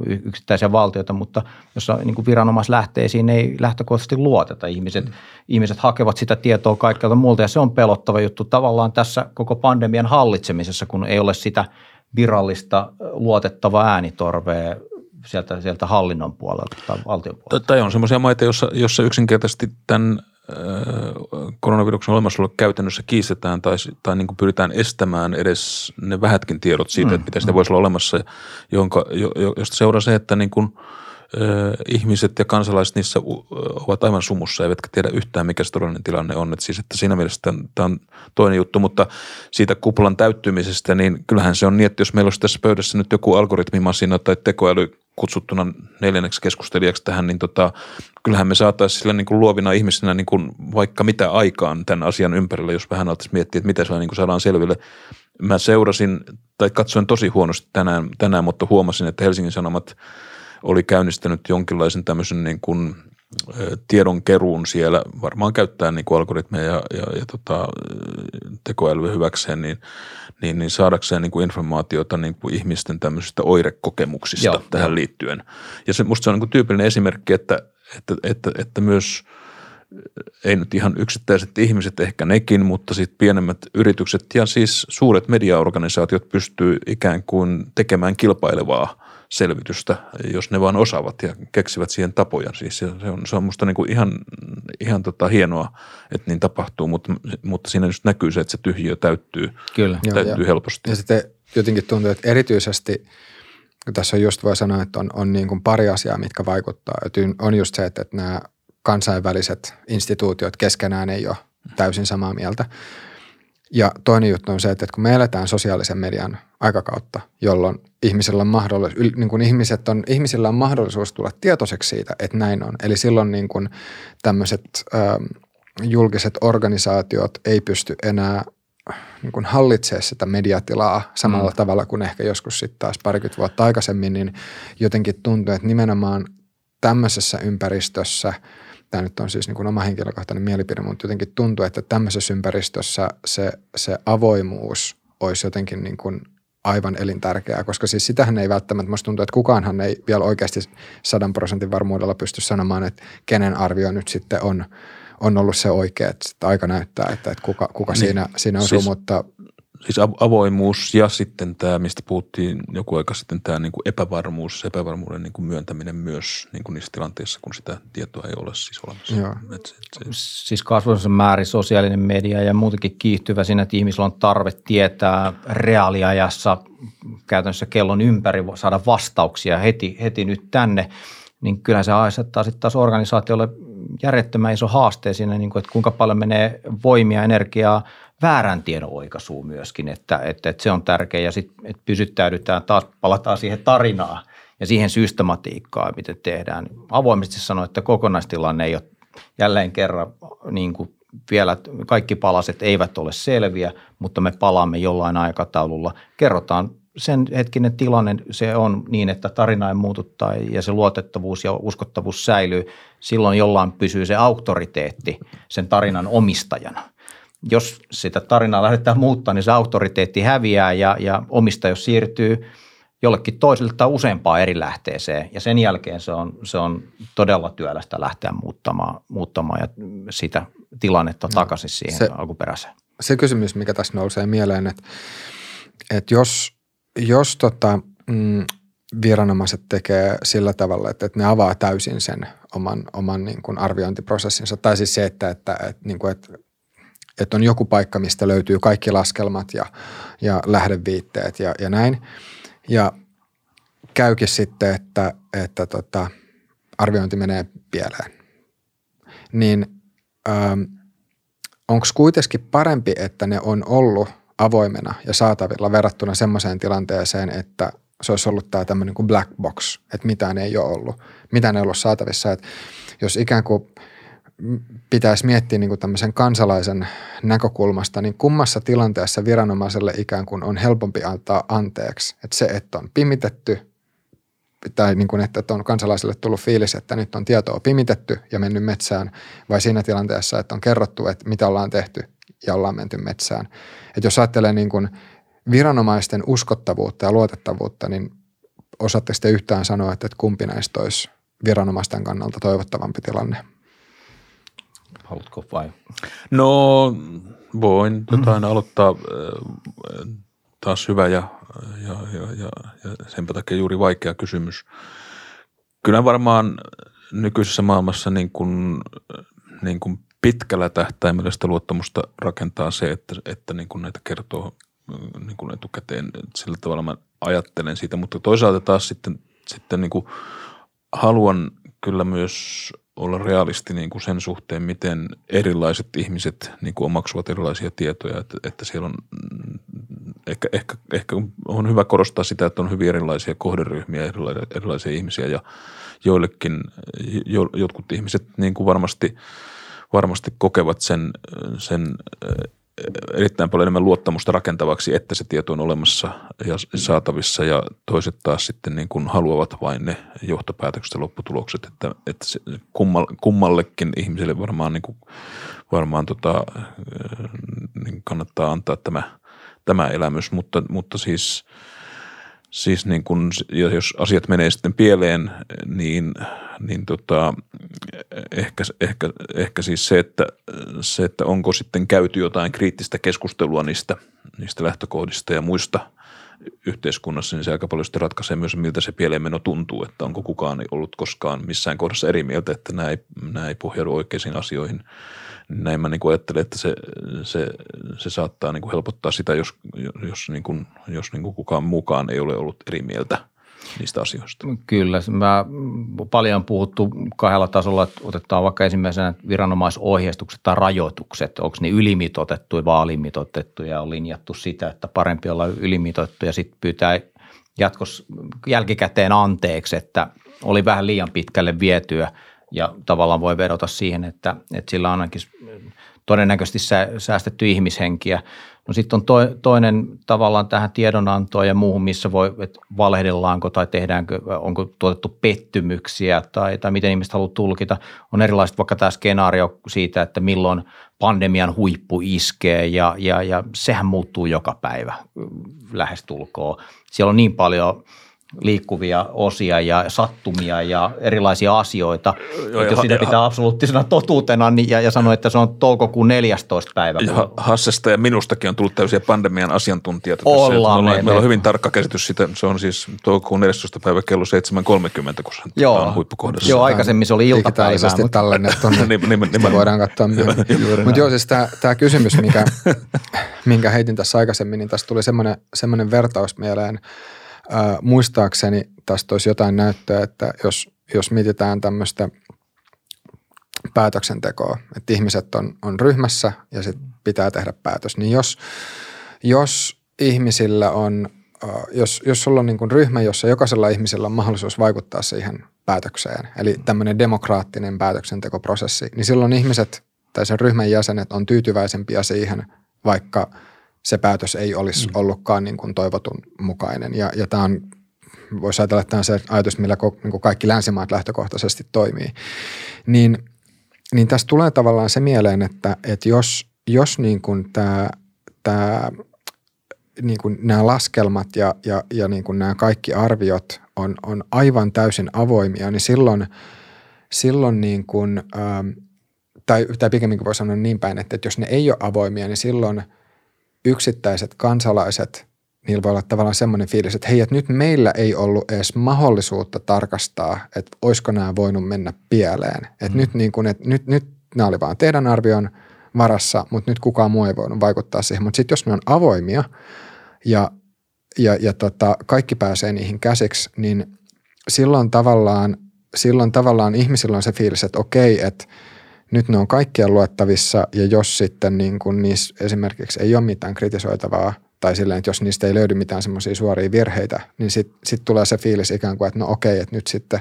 yksittäisiä valtioita, mutta jos niin kuin viranomaislähteisiin ei lähtökohtaisesti luoteta. Ihmiset, mm. ihmiset hakevat sitä tietoa kaikkialta muulta ja se on pelottava juttu tavallaan tässä koko pandemian hallitsemisessa, kun ei ole sitä virallista luotettavaa äänitorvea sieltä, sieltä hallinnon puolelta tai valtion puolelta. Tai on sellaisia maita, joissa, jossa yksinkertaisesti tämän koronaviruksen olemassaolo käytännössä kiistetään tai, tai niin kuin pyritään estämään edes ne vähätkin tiedot siitä, mm, että mitä sitä mm. voisi olla olemassa, jonka, jo, josta seuraa se, että niin kuin, ihmiset ja kansalaiset niissä ovat aivan sumussa eivätkä tiedä yhtään, mikä se todellinen tilanne on. Että siis, että siinä mielessä tämä on toinen juttu, mutta siitä kuplan täyttymisestä, niin kyllähän se on niin, että jos meillä olisi tässä pöydässä nyt joku algoritmimasina tai tekoäly kutsuttuna neljänneksi keskustelijaksi tähän, niin tota, kyllähän me saataisiin sillä niin kuin luovina ihmisinä niin kuin vaikka mitä aikaan tämän asian ympärillä, jos vähän alettaisiin miettiä, että mitä sillä niin kuin saadaan selville. Mä seurasin tai katsoin tosi huonosti tänään, tänään, mutta huomasin, että Helsingin Sanomat oli käynnistänyt jonkinlaisen tämmöisen niin kuin tiedonkeruun siellä, varmaan käyttää niin kuin algoritmeja ja, ja, ja tota, tekoälyä hyväkseen, niin, niin, niin saadakseen niin kuin informaatiota niin kuin ihmisten tämmöisistä oirekokemuksista Joo, tähän jo. liittyen. Ja se, musta se on niin kuin tyypillinen esimerkki, että, että, että, että myös ei nyt ihan yksittäiset ihmiset ehkä nekin, mutta sitten pienemmät yritykset ja siis suuret mediaorganisaatiot pystyy ikään kuin tekemään kilpailevaa selvitystä, jos ne vaan osaavat ja keksivät siihen tapoja. Siis se on, se on musta niin kuin ihan, ihan tota hienoa, että niin tapahtuu, mutta, mutta siinä just näkyy se, että se tyhjiö täyttyy, Kyllä. täyttyy ja, helposti. Ja sitten jotenkin tuntuu, että erityisesti tässä on just voi sanoa, että on, on niin kuin pari asiaa, mitkä vaikuttaa. Että on just se, että, että nämä kansainväliset instituutiot keskenään ei ole täysin samaa mieltä. Ja toinen juttu on se, että kun me eletään sosiaalisen median aikakautta, jolloin ihmisillä on, mahdollisuus, niin kuin ihmiset on, ihmisillä on mahdollisuus tulla tietoiseksi siitä, että näin on. Eli silloin niin kuin tämmöiset ähm, julkiset organisaatiot ei pysty enää niin kuin hallitsemaan sitä mediatilaa samalla mm. tavalla kuin ehkä joskus sitten taas parikymmentä vuotta aikaisemmin, niin jotenkin tuntuu, että nimenomaan tämmöisessä ympäristössä – tämä nyt on siis niin kuin oma henkilökohtainen mielipide, mutta jotenkin tuntuu, että tämmöisessä ympäristössä se, se avoimuus olisi jotenkin niin kuin aivan elintärkeää, koska siis sitähän ei välttämättä, musta tuntuu, että kukaanhan ei vielä oikeasti sadan prosentin varmuudella pysty sanomaan, että kenen arvio nyt sitten on, on ollut se oikea, että aika näyttää, että, että kuka, kuka niin. siinä, siinä osuu, siis, mutta Siis avoimuus ja sitten tämä, mistä puhuttiin joku aika sitten, tämä niin kuin epävarmuus, epävarmuuden niin kuin myöntäminen myös niin kuin niissä tilanteissa, kun sitä tietoa ei ole siis olemassa. Joo. Et se, se. Siis kasvavassa määrin sosiaalinen media ja muutenkin kiihtyvä siinä, että ihmisillä on tarve tietää reaaliajassa käytännössä kellon ympäri saada vastauksia heti, heti nyt tänne, niin kyllä se asettaa sitten taas organisaatiolle järjettömän iso haaste siinä, niin kuin, että kuinka paljon menee voimia, energiaa – väärän tiedon oikaisuun myöskin, että, että, että se on tärkeää ja sitten pysyttäydytään taas, palataan siihen tarinaan ja siihen systematiikkaan, miten tehdään. Avoimesti sanoa, että kokonaistilanne ei ole jälleen kerran niin kuin vielä kaikki palaset eivät ole selviä, mutta me palaamme jollain aikataululla. Kerrotaan sen hetkinen tilanne, se on niin, että tarina ei muutu tai, ja se luotettavuus ja uskottavuus säilyy. Silloin jollain pysyy se auktoriteetti sen tarinan omistajana – jos sitä tarinaa lähdetään muuttaa, niin se auktoriteetti häviää ja, ja omistajuus siirtyy jollekin toiselle tai useampaan eri lähteeseen. Ja sen jälkeen se on, se on todella työlästä lähteä muuttamaan, muuttamaan ja sitä tilannetta no, takaisin siihen se, alkuperäiseen. Se kysymys, mikä tässä nousee mieleen, että, että jos, jos tota, mm, viranomaiset tekee sillä tavalla, että, että ne avaa täysin sen oman, oman niin kuin arviointiprosessinsa, tai siis se, että, että, että, niin kuin, että että on joku paikka, mistä löytyy kaikki laskelmat ja, ja lähdeviitteet ja, ja näin. Ja käykin sitten, että, että tota, arviointi menee pieleen. Niin ähm, onko kuitenkin parempi, että ne on ollut avoimena ja saatavilla verrattuna semmoiseen tilanteeseen, että se olisi ollut tämä tämmöinen kuin black box, että mitään ei ole ollut, mitään ei ollut saatavissa. Että jos ikään kuin pitäisi miettiä niin kuin tämmöisen kansalaisen näkökulmasta, niin kummassa tilanteessa viranomaiselle ikään kuin on helpompi antaa anteeksi, että se, että on pimitetty tai niin kuin, että on kansalaiselle tullut fiilis, että nyt on tietoa pimitetty ja mennyt metsään, vai siinä tilanteessa, että on kerrottu, että mitä ollaan tehty ja ollaan menty metsään. Että jos ajattelee niin kuin viranomaisten uskottavuutta ja luotettavuutta, niin osaatteko te yhtään sanoa, että kumpi näistä olisi viranomaisten kannalta toivottavampi tilanne? Haluatko vai? No voin jotain aloittaa. Äh, taas hyvä ja, ja, ja, ja, ja senpä takia juuri vaikea kysymys. Kyllä varmaan nykyisessä maailmassa niin kuin, niin kuin pitkällä tähtäimellä sitä luottamusta rakentaa se, että, että niin kuin näitä kertoo niin kuin etukäteen. Sillä tavalla mä ajattelen siitä, mutta toisaalta taas sitten, sitten niin kuin haluan kyllä myös olla realisti niin kuin sen suhteen, miten erilaiset ihmiset niin kuin omaksuvat erilaisia tietoja, että, että siellä on mm, ehkä, ehkä, ehkä on hyvä korostaa sitä, että on hyvin erilaisia kohderyhmiä, erilaisia, erilaisia ihmisiä ja joillekin jo, jotkut ihmiset niin kuin varmasti, varmasti kokevat sen, sen erittäin paljon enemmän luottamusta rakentavaksi, että se tieto on olemassa ja saatavissa ja toiset taas sitten niin kuin haluavat vain ne johtopäätökset ja lopputulokset, että, että se kummallekin ihmiselle varmaan, niin kuin, varmaan tota, niin kannattaa antaa tämä, tämä elämys, mutta, mutta siis, siis niin kuin, ja jos asiat menee sitten pieleen, niin – niin tota, ehkä, ehkä, ehkä siis se että, se, että onko sitten käyty jotain kriittistä keskustelua niistä, niistä lähtökohdista ja muista yhteiskunnassa, niin se aika paljon sitten ratkaisee myös, miltä se pieleenmeno tuntuu, että onko kukaan ollut koskaan missään kohdassa eri mieltä, että nämä ei, nämä ei pohjaudu oikeisiin asioihin. Näin mä niin kuin ajattelen, että se, se, se saattaa niin kuin helpottaa sitä, jos, jos, niin kuin, jos niin kuin kukaan mukaan ei ole ollut eri mieltä – niistä asioista? Kyllä. Mä paljon puhuttu kahdella tasolla, että otetaan vaikka ensimmäisenä viranomaisohjeistukset tai rajoitukset. Onko ne ylimitoitettu vai alimitoitettu ja on linjattu sitä, että parempi olla ylimitoitettu ja sitten pyytää jatkossa jälkikäteen anteeksi, että oli vähän liian pitkälle vietyä ja tavallaan voi vedota siihen, että, että sillä on ainakin todennäköisesti säästetty ihmishenkiä. No sitten on to, toinen tavallaan tähän tiedonantoon ja muuhun, missä voi, että valehdellaanko tai tehdäänkö, onko tuotettu pettymyksiä tai, tai miten ihmiset haluaa tulkita. On erilaiset vaikka tämä skenaario siitä, että milloin pandemian huippu iskee ja, ja, ja sehän muuttuu joka päivä lähestulkoon. Siellä on niin paljon liikkuvia osia ja sattumia ja erilaisia asioita. Joo, jos ja- sitä ja- pitää absoluuttisena totuutena niin, ja, ja sanoa, että se on toukokuun 14. päivä. Ja Ha- Hassesta ja minustakin on tullut täysiä pandemian asiantuntijoita. Ollaan tässä. Meillä, me- on, meillä on me- hyvin tarkka käsitys siitä. Se on siis toukokuun 14. päivä kello 7.30, kun se Joo, on huippukohdassa. joo aikaisemmin se oli iltapäivää. digitaalisesti Mutta, tallennettu. Nim- Sitä nimenomaan. voidaan katsoa myöhemmin. Mutta joo, siis tämä kysymys, mikä, minkä heitin tässä aikaisemmin, niin tästä tuli semmoinen, semmoinen vertaus mieleen. Ää, muistaakseni tästä olisi jotain näyttöä, että jos, jos mietitään tämmöistä päätöksentekoa, että ihmiset on, on ryhmässä ja sitten pitää tehdä päätös, niin jos, jos ihmisillä on, ää, jos, jos sulla on niin kuin ryhmä, jossa jokaisella ihmisellä on mahdollisuus vaikuttaa siihen päätökseen, eli tämmöinen demokraattinen päätöksentekoprosessi, niin silloin ihmiset tai sen ryhmän jäsenet on tyytyväisempiä siihen, vaikka se päätös ei olisi mm. ollutkaan niin kuin toivotun mukainen. Ja, ja tämä on, voisi ajatella, että tämä on se ajatus, millä ko, niin kuin kaikki länsimaat lähtökohtaisesti toimii. Niin, niin tästä tulee tavallaan se mieleen, että, että jos, jos niin kuin tämä, tämä niin kuin nämä laskelmat ja, ja, ja niin kuin nämä kaikki arviot on, on aivan täysin avoimia, niin silloin, silloin niin kuin, ähm, tai, tai pikemminkin voi sanoa niin päin, että, että jos ne ei ole avoimia, niin silloin yksittäiset kansalaiset, niillä voi olla tavallaan semmoinen fiilis, että hei, että nyt meillä ei ollut edes mahdollisuutta tarkastaa, että olisiko nämä voinut mennä pieleen. Että mm. nyt, niin kuin, että nyt, nyt nämä oli vaan teidän arvion varassa, mutta nyt kukaan muu ei voinut vaikuttaa siihen. Mutta sitten jos ne on avoimia ja, ja, ja tota, kaikki pääsee niihin käsiksi, niin silloin tavallaan, silloin tavallaan ihmisillä on se fiilis, että okei, että nyt ne on kaikkien luettavissa ja jos sitten niin kun niissä esimerkiksi ei ole mitään kritisoitavaa tai silleen, että jos niistä ei löydy mitään semmoisia suoria virheitä, niin sitten sit tulee se fiilis ikään kuin, että no okei, että nyt sitten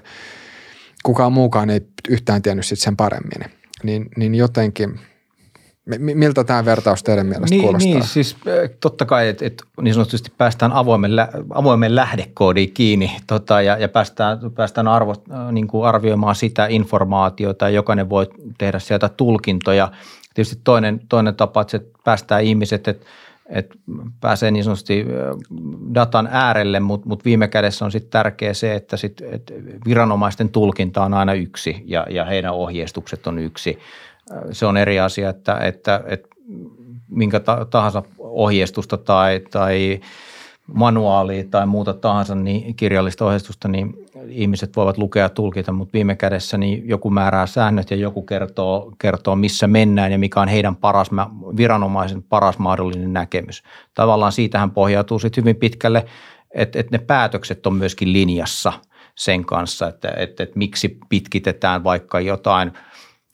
kukaan muukaan ei yhtään tiennyt sit sen paremmin. Niin, niin jotenkin, miltä tämä vertaus teidän mielestä niin, kuulostaa? niin, siis totta kai, että et niin sanotusti päästään avoimen, lä- avoimen lähdekoodiin kiinni tota, ja, ja päästään, päästään arvo, niin kuin arvioimaan sitä informaatiota ja jokainen voi tehdä sieltä tulkintoja. Tietysti toinen, toinen tapa, että se päästää ihmiset, että että pääsee niin sanotusti datan äärelle, mutta mut viime kädessä on sitten tärkeää se, että sit, et viranomaisten tulkinta on aina yksi ja, ja heidän ohjeistukset on yksi. Se on eri asia, että, että, että minkä ta- tahansa ohjeistusta tai, tai manuaalia tai muuta tahansa, niin kirjallista ohjeistusta, niin ihmiset voivat lukea ja tulkita, mutta viime kädessä niin joku määrää säännöt ja joku kertoo, kertoo missä mennään ja mikä on heidän paras, viranomaisen paras mahdollinen näkemys. Tavallaan siitähän pohjautuu sitten hyvin pitkälle, että, että ne päätökset on myöskin linjassa sen kanssa, että, että, että miksi pitkitetään vaikka jotain –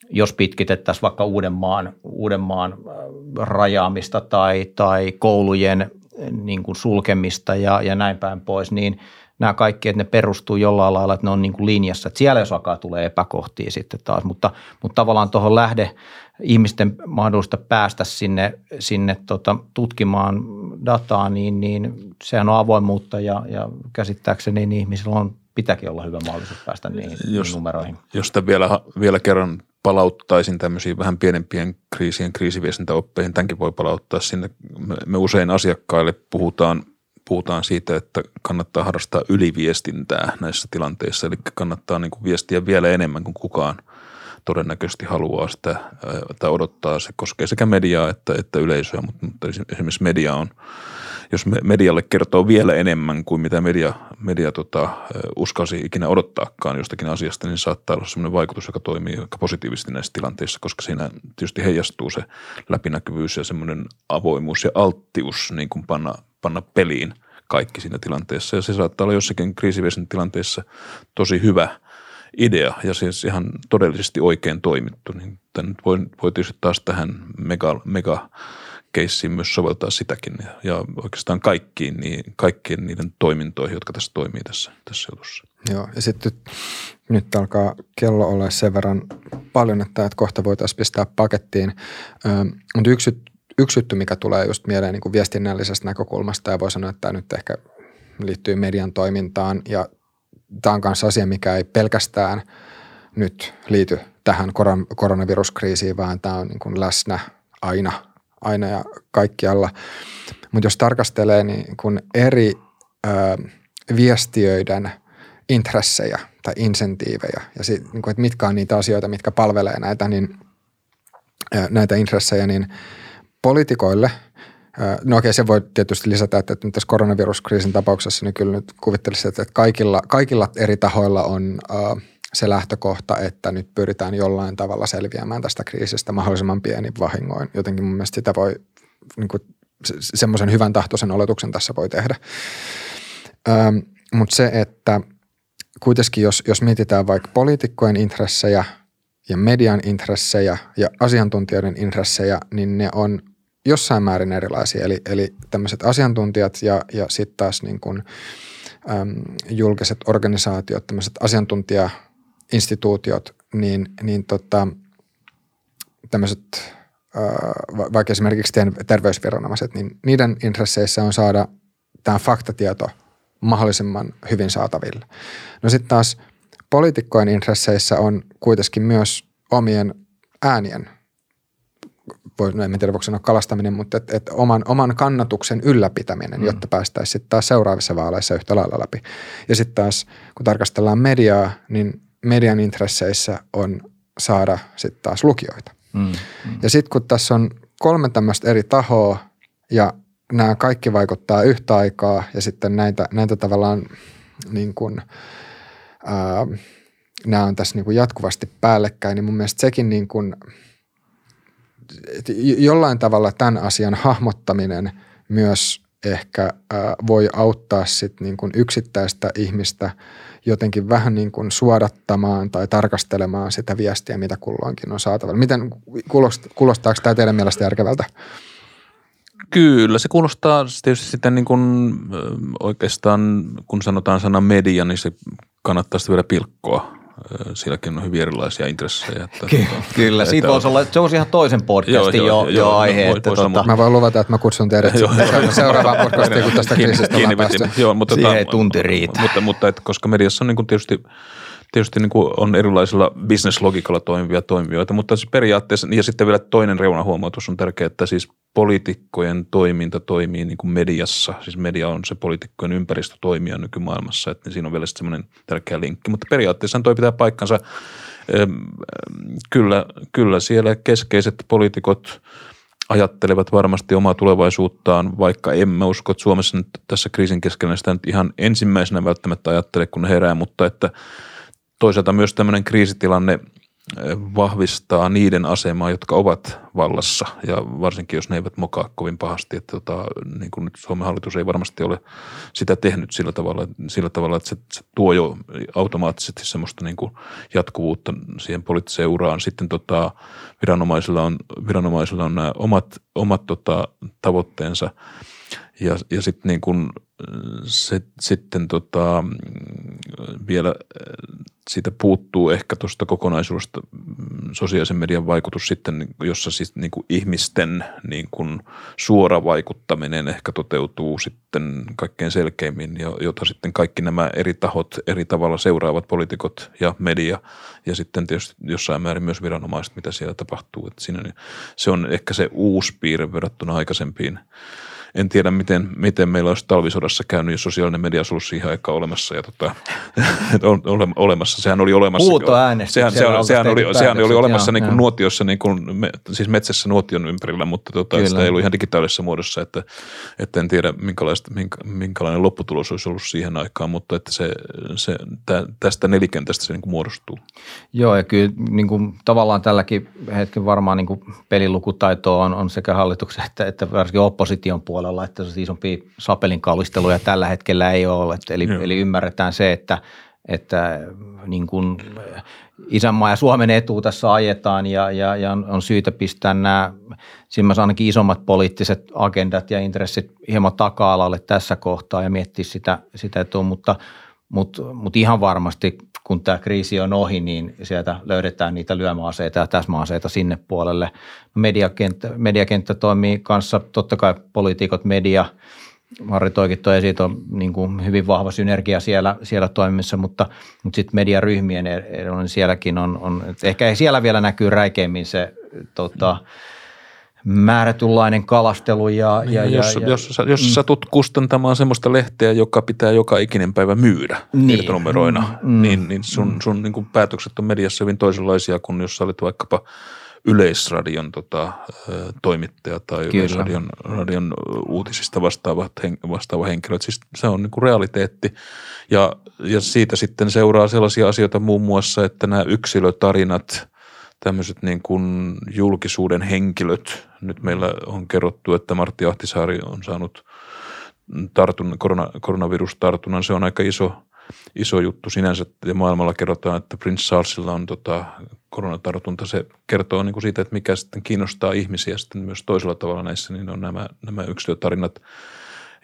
jos pitkitettäisiin vaikka Uudenmaan, Uudenmaan äh, rajaamista tai, tai koulujen äh, niin kuin sulkemista ja, ja näin päin pois, niin nämä kaikki, että ne perustuu jollain lailla, että ne on niin kuin linjassa. Että siellä jos alkaa tulee epäkohtia sitten taas, mutta, mutta tavallaan tuohon lähde ihmisten mahdollista päästä sinne, sinne tota, tutkimaan dataa, niin, niin sehän on avoimuutta ja, ja käsittääkseni niin ihmisillä on, pitääkin olla hyvä mahdollisuus päästä niihin, niihin numeroihin. Jos sitä vielä, vielä kerran palauttaisin tämmöisiin vähän pienempien kriisien kriisiviestintäoppeihin, tämänkin voi palauttaa sinne. Me, me usein asiakkaille puhutaan, puhutaan siitä, että kannattaa harrastaa yliviestintää näissä tilanteissa, eli kannattaa niin kuin viestiä vielä enemmän kuin kukaan todennäköisesti haluaa sitä tai odottaa. Se koskee sekä mediaa että, että yleisöä, mutta, mutta esimerkiksi media on, jos me, medialle kertoo vielä enemmän kuin mitä media, media tota, ää, uskalsi ikinä odottaakaan jostakin asiasta, niin saattaa olla sellainen vaikutus, joka toimii aika positiivisesti näissä tilanteissa, koska siinä tietysti heijastuu se läpinäkyvyys ja semmoinen avoimuus ja alttius niin kuin panna, panna peliin kaikki siinä tilanteessa. Ja se saattaa olla jossakin kriisiviestin tilanteessa tosi hyvä idea ja siis ihan todellisesti oikein toimittu. Niin nyt voi, voi tietysti taas tähän mega, mega keissiin myös soveltaa sitäkin ja, oikeastaan kaikkiin, niin, kaikkien niiden toimintoihin, jotka tässä toimii tässä, tässä jutussa. Joo, ja sitten nyt, alkaa kello olla sen verran paljon, että, että kohta voitaisiin pistää pakettiin. Ö, mutta yksi, yksi juttu, mikä tulee just mieleen niin kuin viestinnällisestä näkökulmasta ja voi sanoa, että tämä nyt ehkä liittyy median toimintaan ja tämä on myös asia, mikä ei pelkästään nyt liity tähän koron, koronaviruskriisiin, vaan tämä on niin kuin läsnä aina, aina ja kaikkialla. Mutta jos tarkastelee niin kun eri ö, viestiöiden intressejä tai insentiivejä ja sit, niin kuin, että mitkä on niitä asioita, mitkä palvelee näitä, niin, näitä intressejä, niin poliitikoille – No okei, se voi tietysti lisätä, että nyt tässä koronaviruskriisin tapauksessa niin kyllä nyt kuvittelisin, että kaikilla, kaikilla eri tahoilla on se lähtökohta, että nyt pyritään jollain tavalla selviämään tästä kriisistä mahdollisimman pienin vahingoin. Jotenkin mun mielestä sitä voi, niin kuin, semmoisen hyvän tahtoisen oletuksen tässä voi tehdä. Mutta se, että kuitenkin jos, jos mietitään vaikka poliitikkojen intressejä ja median intressejä ja asiantuntijoiden intressejä, niin ne on jossain määrin erilaisia. Eli, eli tämmöiset asiantuntijat ja, ja sitten taas niin kuin, äm, julkiset organisaatiot, tämmöiset asiantuntijainstituutiot, niin, niin tota, tämmöiset vaikka esimerkiksi terveysviranomaiset, niin niiden intresseissä on saada tämä faktatieto mahdollisimman hyvin saataville. No sitten taas poliitikkojen intresseissä on kuitenkin myös omien äänien voi, no en tiedä voiko sanoa kalastaminen, mutta et, et oman, oman kannatuksen ylläpitäminen, mm. jotta päästäisiin sitten taas seuraavissa vaaleissa yhtä lailla läpi. Ja sitten taas kun tarkastellaan mediaa, niin median intresseissä on saada sitten taas lukijoita. Mm. Mm. Ja sitten kun tässä on kolme tämmöistä eri tahoa ja nämä kaikki vaikuttaa yhtä aikaa ja sitten näitä, näitä tavallaan niin kuin, ää, nämä on tässä niin kuin jatkuvasti päällekkäin, niin mun mielestä sekin niin kuin – jollain tavalla tämän asian hahmottaminen myös ehkä voi auttaa sit niin kuin yksittäistä ihmistä jotenkin vähän niin kuin suodattamaan tai tarkastelemaan sitä viestiä, mitä kulloinkin on saatavilla. Miten kuulostaako tämä teidän mielestä järkevältä? Kyllä, se kuulostaa tietysti sitten niin kuin oikeastaan, kun sanotaan sana media, niin se kannattaa vielä pilkkoa Silläkin on hyvin erilaisia intressejä. Että, Ky- tuota, kyllä, siitä voisi olla, se olisi ihan toisen podcastin joo, jo, jo, jo aihe. Voi, että voi tota... Mä voin luvata, että mä kutsun teidät seuraavaan podcastiin, kun tästä kriisistä ollaan päästy. Joo, mutta Siihen tota, ei tunti riitä. Mutta, mutta että, koska mediassa on niin tietysti tietysti niin kuin on erilaisilla bisneslogikalla toimivia toimijoita, mutta siis periaatteessa, ja sitten vielä toinen reunahuomautus on tärkeää, että siis poliitikkojen toiminta toimii niin kuin mediassa, siis media on se poliitikkojen ympäristötoimija nykymaailmassa, että siinä on vielä semmoinen tärkeä linkki, mutta periaatteessa toi pitää paikkansa. Kyllä, kyllä siellä keskeiset poliitikot ajattelevat varmasti omaa tulevaisuuttaan, vaikka emme usko, että Suomessa nyt tässä kriisin keskellä sitä nyt ihan ensimmäisenä välttämättä ajattele, kun herää, mutta että toisaalta myös tämmöinen kriisitilanne – vahvistaa niiden asemaa, jotka ovat vallassa ja varsinkin jos ne eivät mokaa kovin pahasti, että tota, niin kuin nyt Suomen hallitus ei varmasti ole sitä tehnyt sillä tavalla, sillä tavalla että se, se tuo jo automaattisesti semmoista niin kuin jatkuvuutta siihen poliittiseen uraan. Sitten tota, viranomaisilla on, viranomaisilla on nämä omat, omat tota, tavoitteensa ja, ja sitten niin kuin se, sitten tota, vielä siitä puuttuu ehkä tuosta kokonaisuudesta mm, sosiaalisen median vaikutus sitten, jossa siis niin kuin ihmisten niin kuin suora vaikuttaminen ehkä toteutuu sitten kaikkein selkeimmin, ja jota sitten kaikki nämä eri tahot eri tavalla seuraavat poliitikot ja media ja sitten tietysti jossain määrin myös viranomaiset, mitä siellä tapahtuu. Että siinä, se on ehkä se uusi piirre verrattuna aikaisempiin en tiedä, miten, miten meillä olisi talvisodassa käynyt, jos sosiaalinen media olisi ollut siihen aikaan olemassa. Ja tota, on, ole, olemassa. Sehän oli olemassa. Huutoäänestys. Sehän, sehän, sehän, oli, sehän oli olemassa joo, niin kuin nuotiossa, niin kuin, me, siis metsässä nuotion ympärillä, mutta tota, sitä ei ollut ihan digitaalisessa muodossa, että, että en tiedä minkä, minkälainen lopputulos olisi ollut siihen aikaan, mutta että se, se tä, tästä nelikentästä se niin kuin muodostuu. Joo, ja kyllä niin kuin, tavallaan tälläkin hetken varmaan niin kuin pelilukutaito on, on sekä hallituksen että, että varsinkin opposition puolella puolella, että se isompia sapelin kallisteluja tällä hetkellä ei ole. Eli, eli ymmärretään se, että, että niin kuin isänmaa ja Suomen etu tässä ajetaan ja, ja, ja on syytä pistää nämä, siinä ainakin isommat poliittiset agendat ja intressit hieman taka-alalle tässä kohtaa ja miettiä sitä, sitä etua, mutta, mutta, mutta ihan varmasti kun tämä kriisi on ohi, niin sieltä löydetään niitä lyömäaseita ja täsmäaseita sinne puolelle. Mediakenttä, mediakenttä toimii kanssa, totta kai poliitikot, media, Marri toikin toi esiin, on niin kuin hyvin vahva synergia siellä, siellä toimimassa, mutta, mutta sitten mediaryhmien eroinen sielläkin on, on ehkä siellä vielä näkyy räikeimmin se tota, määrätynlainen kalastelu. Ja, Niin, ja, jos, ja, ja, jos, jos mm. satut kustantamaan semmoista lehteä, joka pitää joka ikinen päivä myydä Niin. niin. irtonumeroina, Mm. mm. niin, niin sun, sun niin kuin päätökset on mediassa hyvin toisenlaisia kuin jos sä olet vaikkapa Yleisradion tota, toimittaja tai Kyllä. Yleisradion radion uutisista vastaavat, hen, vastaava henkilö. Siis se on niin kuin realiteetti ja, ja siitä sitten seuraa sellaisia asioita muun muassa, että nämä yksilötarinat, tämmöiset niin kuin julkisuuden henkilöt. Nyt meillä on kerrottu, että Martti Ahtisaari on saanut tartun, korona, koronavirustartunnan. Se on aika iso, iso juttu sinänsä ja maailmalla kerrotaan, että Prince Charlesilla on tota, koronatartunta. Se kertoo niin kuin siitä, että mikä sitten kiinnostaa ihmisiä sitten myös toisella tavalla näissä, niin on nämä, nämä yksilötarinat.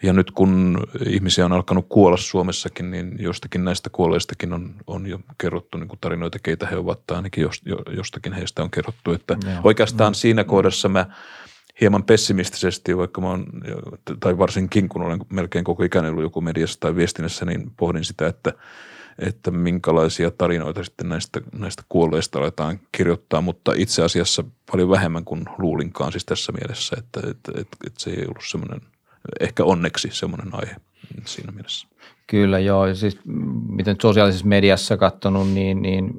Ja nyt kun ihmisiä on alkanut kuolla Suomessakin, niin jostakin näistä kuolleistakin on, on jo kerrottu niin kuin tarinoita, keitä he ovat, tai ainakin jos, jo, jostakin heistä on kerrottu. Että Joo. oikeastaan siinä kohdassa mä hieman pessimistisesti, vaikka mä oon, tai varsinkin kun olen melkein koko ikäni ollut joku mediassa tai viestinnässä, niin pohdin sitä, että, että minkälaisia tarinoita sitten näistä, näistä kuolleista aletaan kirjoittaa, mutta itse asiassa paljon vähemmän kuin luulinkaan siis tässä mielessä, että, että, että, että se ei ollut semmoinen, ehkä onneksi semmoinen aihe siinä mielessä. Kyllä joo, ja siis miten sosiaalisessa mediassa katsonut, niin, niin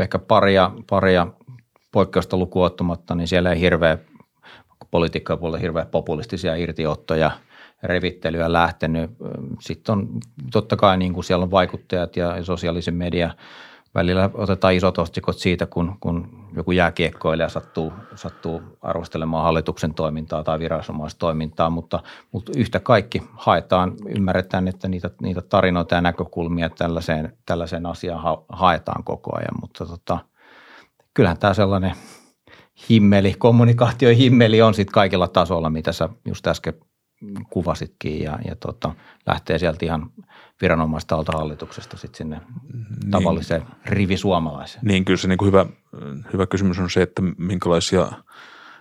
ehkä paria, paria poikkeusta lukuun ottamatta, niin siellä ei hirveä, politiikkaa puolella hirveä populistisia irtiottoja, revittelyä lähtenyt. Sitten on totta kai niin kuin siellä on vaikuttajat ja sosiaalisen media välillä otetaan isot otsikot siitä, kun, kun joku jääkiekkoilija sattuu, sattuu arvostelemaan hallituksen toimintaa tai viranomaistoimintaa, mutta, mutta yhtä kaikki haetaan, ymmärretään, että niitä, niitä tarinoita ja näkökulmia tällaiseen, tällaiseen asiaan ha, haetaan koko ajan, mutta tota, kyllähän tämä sellainen himmeli, kommunikaatiohimmeli on sitten kaikilla tasolla, mitä sä just äsken kuvasitkin ja, ja tota, lähtee sieltä ihan viranomaistalta hallituksesta sitten sinne niin. tavalliseen rivisuomalaiseen. Niin kyllä se niin kuin hyvä, hyvä kysymys on se, että minkälaisia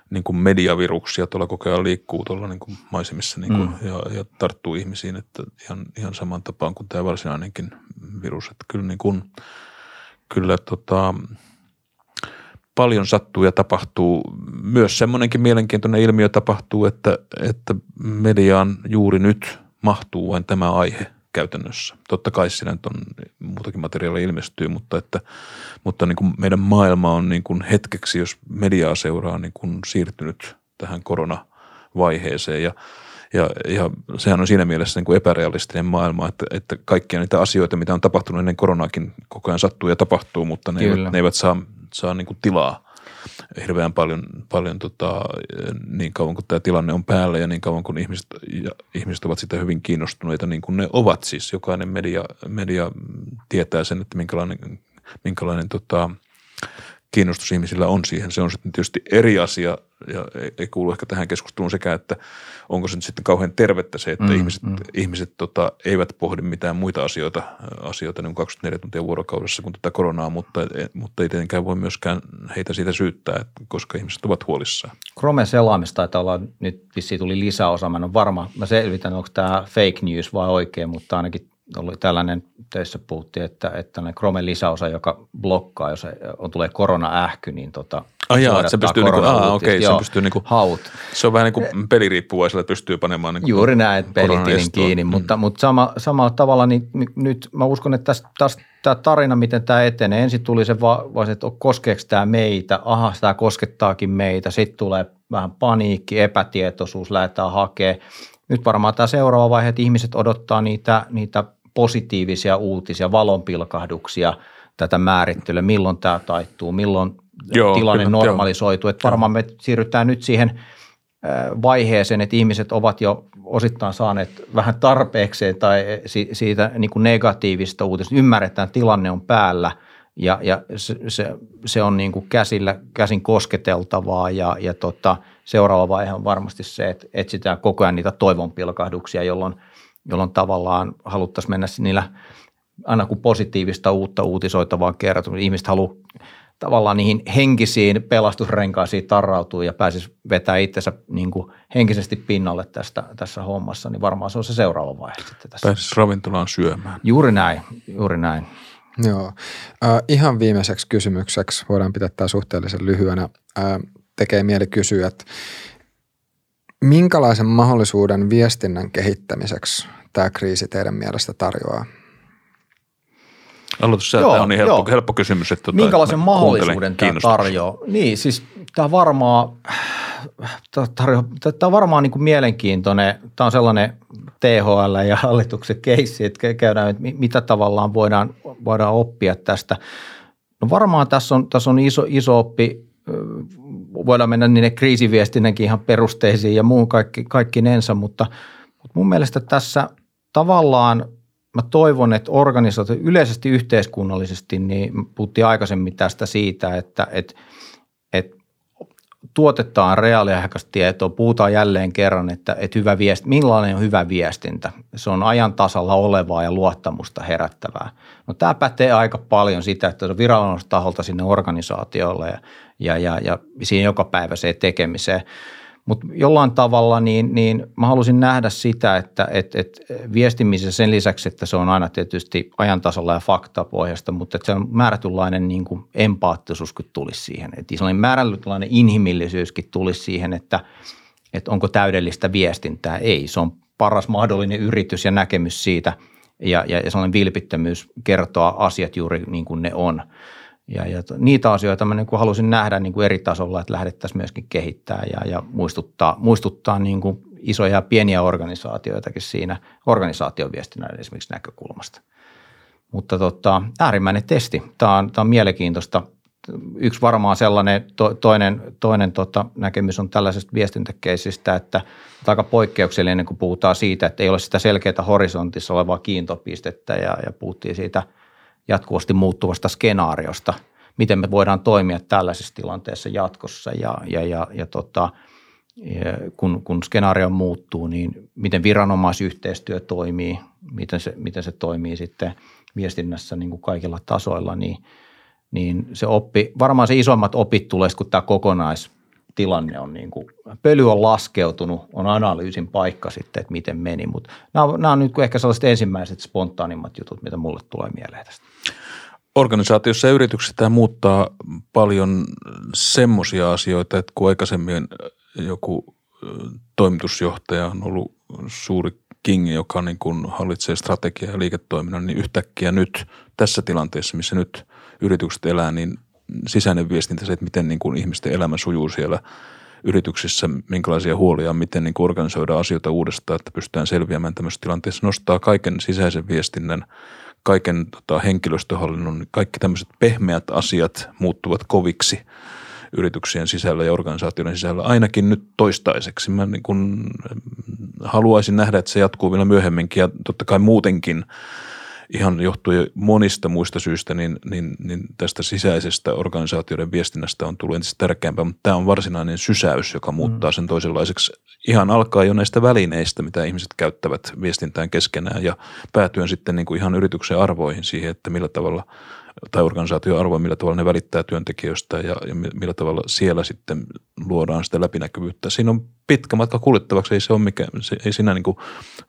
niin kuin mediaviruksia tuolla koko ajan liikkuu tuolla niin kuin maisemissa niin kuin, mm. ja, ja, tarttuu ihmisiin, että ihan, ihan saman tapaan kuin tämä varsinainenkin virus. Että kyllä, niin kuin, kyllä tota, paljon sattuu ja tapahtuu. Myös semmoinenkin mielenkiintoinen ilmiö tapahtuu, että, että mediaan juuri nyt mahtuu vain tämä aihe käytännössä. Totta kai siinä on muutakin materiaalia ilmestyy, mutta, että, mutta niin kuin meidän maailma on niin kuin hetkeksi, jos mediaa seuraa, niin kuin siirtynyt tähän koronavaiheeseen ja ja, ja sehän on siinä mielessä niin kuin epärealistinen maailma, että, että kaikkia niitä asioita, mitä on tapahtunut ennen koronaakin, koko ajan sattuu ja tapahtuu, mutta ne, eivät, ne eivät saa, saa niin kuin tilaa hirveän paljon, paljon tota, niin kauan kuin tämä tilanne on päällä ja niin kauan kuin ihmiset, ja ihmiset ovat sitä hyvin kiinnostuneita, niin kuin ne ovat siis. Jokainen media, media tietää sen, että minkälainen, minkälainen tota, kiinnostus ihmisillä on siihen. Se on sitten tietysti eri asia ja ei, ei kuulu ehkä tähän keskusteluun sekä, että onko se nyt sitten kauhean tervettä se, että mm, ihmiset, mm. ihmiset tota, eivät pohdi mitään muita asioita, asioita niin 24 tuntia vuorokaudessa kuin tätä koronaa, mutta, mutta ei tietenkään voi myöskään heitä siitä syyttää, että, koska ihmiset ovat huolissaan. Chrome selaamista taitaa olla, nyt vissiin tuli lisäosa, mä en ole varma, mä selvitän, onko tämä fake news vai oikein, mutta ainakin oli tällainen, töissä puhuttiin, että, että tällainen Chromen lisäosa, joka blokkaa, jos on, tulee korona-ähky, niin tota, Ah jaa, se pystyy, niinku, aa, okei, se pystyy niinku, haut. Se on vähän niin kuin peliriippuvaisella, pystyy panemaan niin Juuri näin, että pelitilin kiinni, mm. mutta, mutta sama, samalla tavalla niin nyt mä uskon, että tästä, tästä tämä tarina, miten tämä etenee, ensin tuli se vaan, että koskeeko tämä meitä, aha, tämä koskettaakin meitä, sitten tulee vähän paniikki, epätietoisuus, lähdetään hakemaan. Nyt varmaan tämä seuraava vaihe, että ihmiset odottaa niitä, niitä positiivisia uutisia, valonpilkahduksia, tätä määrittelyä, milloin tämä taittuu, milloin joo, tilanne kyllä, normalisoituu. Että varmaan me siirrytään nyt siihen vaiheeseen, että ihmiset ovat jo osittain saaneet vähän tarpeekseen tai siitä niin kuin negatiivista uutista. Ymmärretään, että tilanne on päällä ja, ja se, se, se on niin kuin käsillä, käsin kosketeltavaa ja, ja tota, seuraava vaihe on varmasti se, että etsitään koko ajan niitä toivonpilkahduksia, jolloin, jolloin tavallaan haluttaisiin mennä niillä aina kun positiivista uutta uutisoitavaa kertoa. Ihmiset haluaa tavallaan niihin henkisiin pelastusrenkaisiin tarrautuu ja pääsisi vetää itsensä niin kuin henkisesti pinnalle tästä, tässä hommassa, niin varmaan se on se seuraava vaihe sitten tässä. Pääsisi ravintolaan syömään. Juuri näin, juuri näin. Joo. Äh, ihan viimeiseksi kysymykseksi, voidaan pitää tämä suhteellisen lyhyenä, äh, tekee mieli kysyä, että Minkälaisen mahdollisuuden viestinnän kehittämiseksi tämä kriisi teidän mielestä tarjoaa? Aloitus tämä on niin helppo, helppo kysymys. Että tuota, Minkälaisen mahdollisuuden tämä tarjoaa? Niin, siis tämä varmaan, tarjo, tämä on varmaan niin kuin mielenkiintoinen. Tämä on sellainen THL ja hallituksen keissi, että käydään, että mitä tavallaan voidaan, voidaan oppia tästä. No varmaan tässä on, tässä on iso, iso oppi voidaan mennä niiden kriisiviestinnänkin ihan perusteisiin ja muun kaikki, kaikki nensa, mutta, mutta mun mielestä tässä tavallaan mä toivon, että organisaatio yleisesti yhteiskunnallisesti, niin puhuttiin aikaisemmin tästä siitä, että, että, että tuotetaan reaaliaikaista tietoa, puhutaan jälleen kerran, että, että hyvä viesti, millainen on hyvä viestintä. Se on ajan tasalla olevaa ja luottamusta herättävää. No tämä pätee aika paljon sitä, että se on viranomaistaholta sinne organisaatiolle ja, ja, ja, ja siihen joka päivä se tekemiseen. Mutta jollain tavalla niin, niin mä halusin nähdä sitä, että et, et viestimisessä sen lisäksi, että se on aina tietysti ajantasalla ja faktapohjasta, mutta että se on määrätynlainen niin kuin empaattisuuskin tulisi siihen. Että sellainen määrätynlainen inhimillisyyskin tulisi siihen, että, että onko täydellistä viestintää. Ei, se on paras mahdollinen yritys ja näkemys siitä ja, ja, ja sellainen vilpittömyys kertoa asiat juuri niin kuin ne on – ja, ja niitä asioita mä niin kuin halusin nähdä niin kuin eri tasolla, että lähdettäisiin myöskin kehittää ja, ja muistuttaa, muistuttaa niin kuin isoja ja pieniä organisaatioitakin siinä organisaatioviestinnän esimerkiksi näkökulmasta. Mutta tota, äärimmäinen testi. Tämä on, tämä on mielenkiintoista. Yksi varmaan sellainen to, toinen, toinen tota, näkemys on tällaisesta viestintäkeisistä, että aika poikkeuksellinen, kun puhutaan siitä, että ei ole sitä selkeää horisontissa olevaa kiintopistettä ja, ja puhuttiin siitä – jatkuvasti muuttuvasta skenaariosta, miten me voidaan toimia tällaisessa tilanteessa jatkossa ja, ja, ja, ja tota, kun, kun skenaario muuttuu, niin miten viranomaisyhteistyö toimii, miten se, miten se toimii sitten viestinnässä niin kuin kaikilla tasoilla, niin, niin se oppi, varmaan se isommat opit tulee, kun tämä kokonaistilanne on niin kuin, pöly on laskeutunut, on analyysin paikka sitten, että miten meni, mutta nämä on, nämä on nyt ehkä sellaiset ensimmäiset spontaanimmat jutut, mitä mulle tulee mieleen tästä. Organisaatiossa ja yrityksessä tämä muuttaa paljon semmoisia asioita, että kun aikaisemmin joku toimitusjohtaja on ollut suuri king, joka niin kuin hallitsee strategiaa ja liiketoiminnan, niin yhtäkkiä nyt tässä tilanteessa, missä nyt yritykset elää, niin sisäinen viestintä se, että miten niin kuin ihmisten elämä sujuu siellä yrityksissä, minkälaisia huolia, miten niin kuin organisoida asioita uudestaan, että pystytään selviämään tämmöisessä tilanteessa, nostaa kaiken sisäisen viestinnän – kaiken tota, henkilöstöhallinnon, kaikki tämmöiset pehmeät asiat muuttuvat koviksi yrityksien sisällä ja organisaatioiden sisällä, ainakin nyt toistaiseksi. Mä niin kun haluaisin nähdä, että se jatkuu vielä myöhemminkin ja totta kai muutenkin ihan johtuen monista muista syistä, niin, niin, niin tästä sisäisestä organisaatioiden viestinnästä on tullut entistä tärkeämpää, mutta tämä on varsinainen sysäys, joka muuttaa mm. sen toisenlaiseksi ihan alkaa jo näistä välineistä, mitä ihmiset käyttävät viestintään keskenään ja päätyen sitten niin kuin ihan yrityksen arvoihin siihen, että millä tavalla tai organisaation arvoa, millä tavalla ne välittää työntekijöistä ja, ja millä tavalla siellä sitten luodaan sitä läpinäkyvyyttä. Siinä on pitkä matka kuljettavaksi, ei se ole mikä, se, ei siinä niin kuin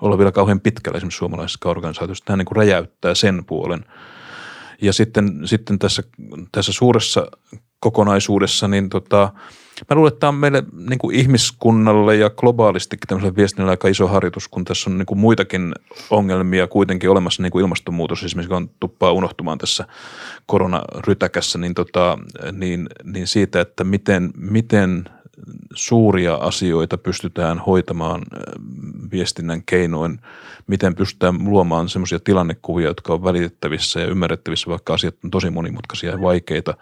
olla vielä kauhean pitkällä esimerkiksi suomalaisessa organisaatiossa. Tämä niin kuin räjäyttää sen puolen. Ja sitten, sitten tässä, tässä suuressa kokonaisuudessa, niin tota, Mä luulen, että tämä on meille niin kuin ihmiskunnalle ja globaalistikin tämmöiselle viestinnälle aika iso harjoitus, kun tässä on niin kuin muitakin ongelmia kuitenkin olemassa, niin kuin ilmastonmuutos esimerkiksi, on tuppaa unohtumaan tässä koronarytäkässä, niin, tota, niin, niin siitä, että miten, miten suuria asioita pystytään hoitamaan viestinnän keinoin, miten pystytään luomaan semmoisia tilannekuvia, jotka on välitettävissä ja ymmärrettävissä, vaikka asiat on tosi monimutkaisia ja vaikeita,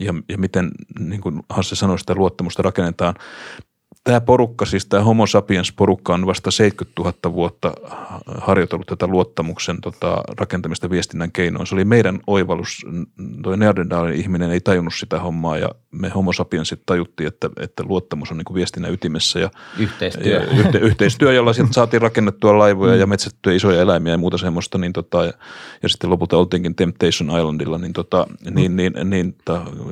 ja, ja miten, niin kuin Hasse sanoi, sitä luottamusta rakennetaan tämä porukka, siis tämä Homo sapiens porukka on vasta 70 000 vuotta harjoitellut tätä luottamuksen tota, rakentamista viestinnän keinoin. Se oli meidän oivallus. Tuo Neandertalin ihminen ei tajunnut sitä hommaa ja me Homo sapiensit tajuttiin, että, että luottamus on niin kuin viestinnän ytimessä. Ja, yhteistyö. Ja, yhte, yhteistyö, jolla sieltä saatiin rakennettua laivoja mm. ja metsättyä isoja eläimiä ja muuta semmoista. Niin tota, ja, ja sitten lopulta oltiinkin Temptation Islandilla, niin, tota, mm. niin, niin, niin, niin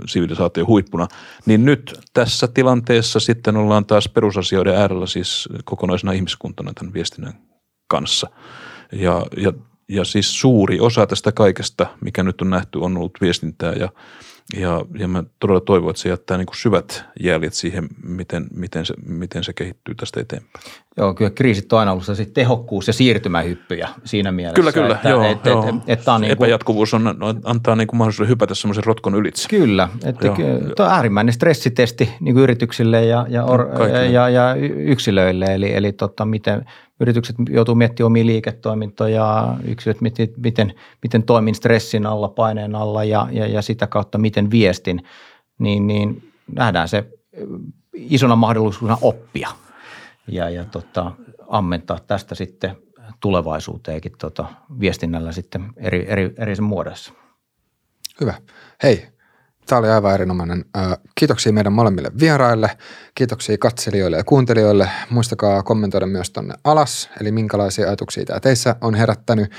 sivilisaatio huippuna. Niin nyt tässä tilanteessa sitten ollaan taas taas perusasioiden äärellä siis kokonaisena ihmiskuntana tämän viestinnän kanssa. Ja, ja, ja siis suuri osa tästä kaikesta, mikä nyt on nähty, on ollut viestintää ja, Ja, ja mä todella toivon, että se jättää niin kuin syvät jäljet siihen, miten, miten, se, miten se kehittyy tästä eteenpäin. Joo, kyllä kriisit on aina ollut tehokkuus- ja siirtymähyppyjä siinä mielessä. Kyllä, kyllä. Että, joo, et, joo. Et, et, on niin kuin, Epäjatkuvuus on, antaa niin kuin mahdollisuuden hypätä semmoisen rotkon ylitse. Kyllä, että tuo on äärimmäinen stressitesti niin kuin yrityksille ja, ja, or, ja, ja, ja yksilöille, eli, eli tota, miten yritykset joutuu miettimään omia liiketoimintoja, yksilöt miten, miten, miten toimin stressin alla, paineen alla ja, ja, ja sitä kautta miten viestin, niin, niin nähdään se isona mahdollisuutena oppia ja, ja tota, ammentaa tästä sitten tulevaisuuteenkin tota, viestinnällä sitten eri, eri, eri muodossa. Hyvä. Hei, Tämä oli aivan erinomainen. Kiitoksia meidän molemmille vieraille, kiitoksia katselijoille ja kuuntelijoille. Muistakaa kommentoida myös tonne alas, eli minkälaisia ajatuksia tämä teissä on herättänyt,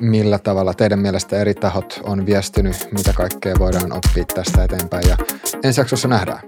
millä tavalla teidän mielestä eri tahot on viestinyt, mitä kaikkea voidaan oppia tästä eteenpäin ja ensi jaksossa nähdään.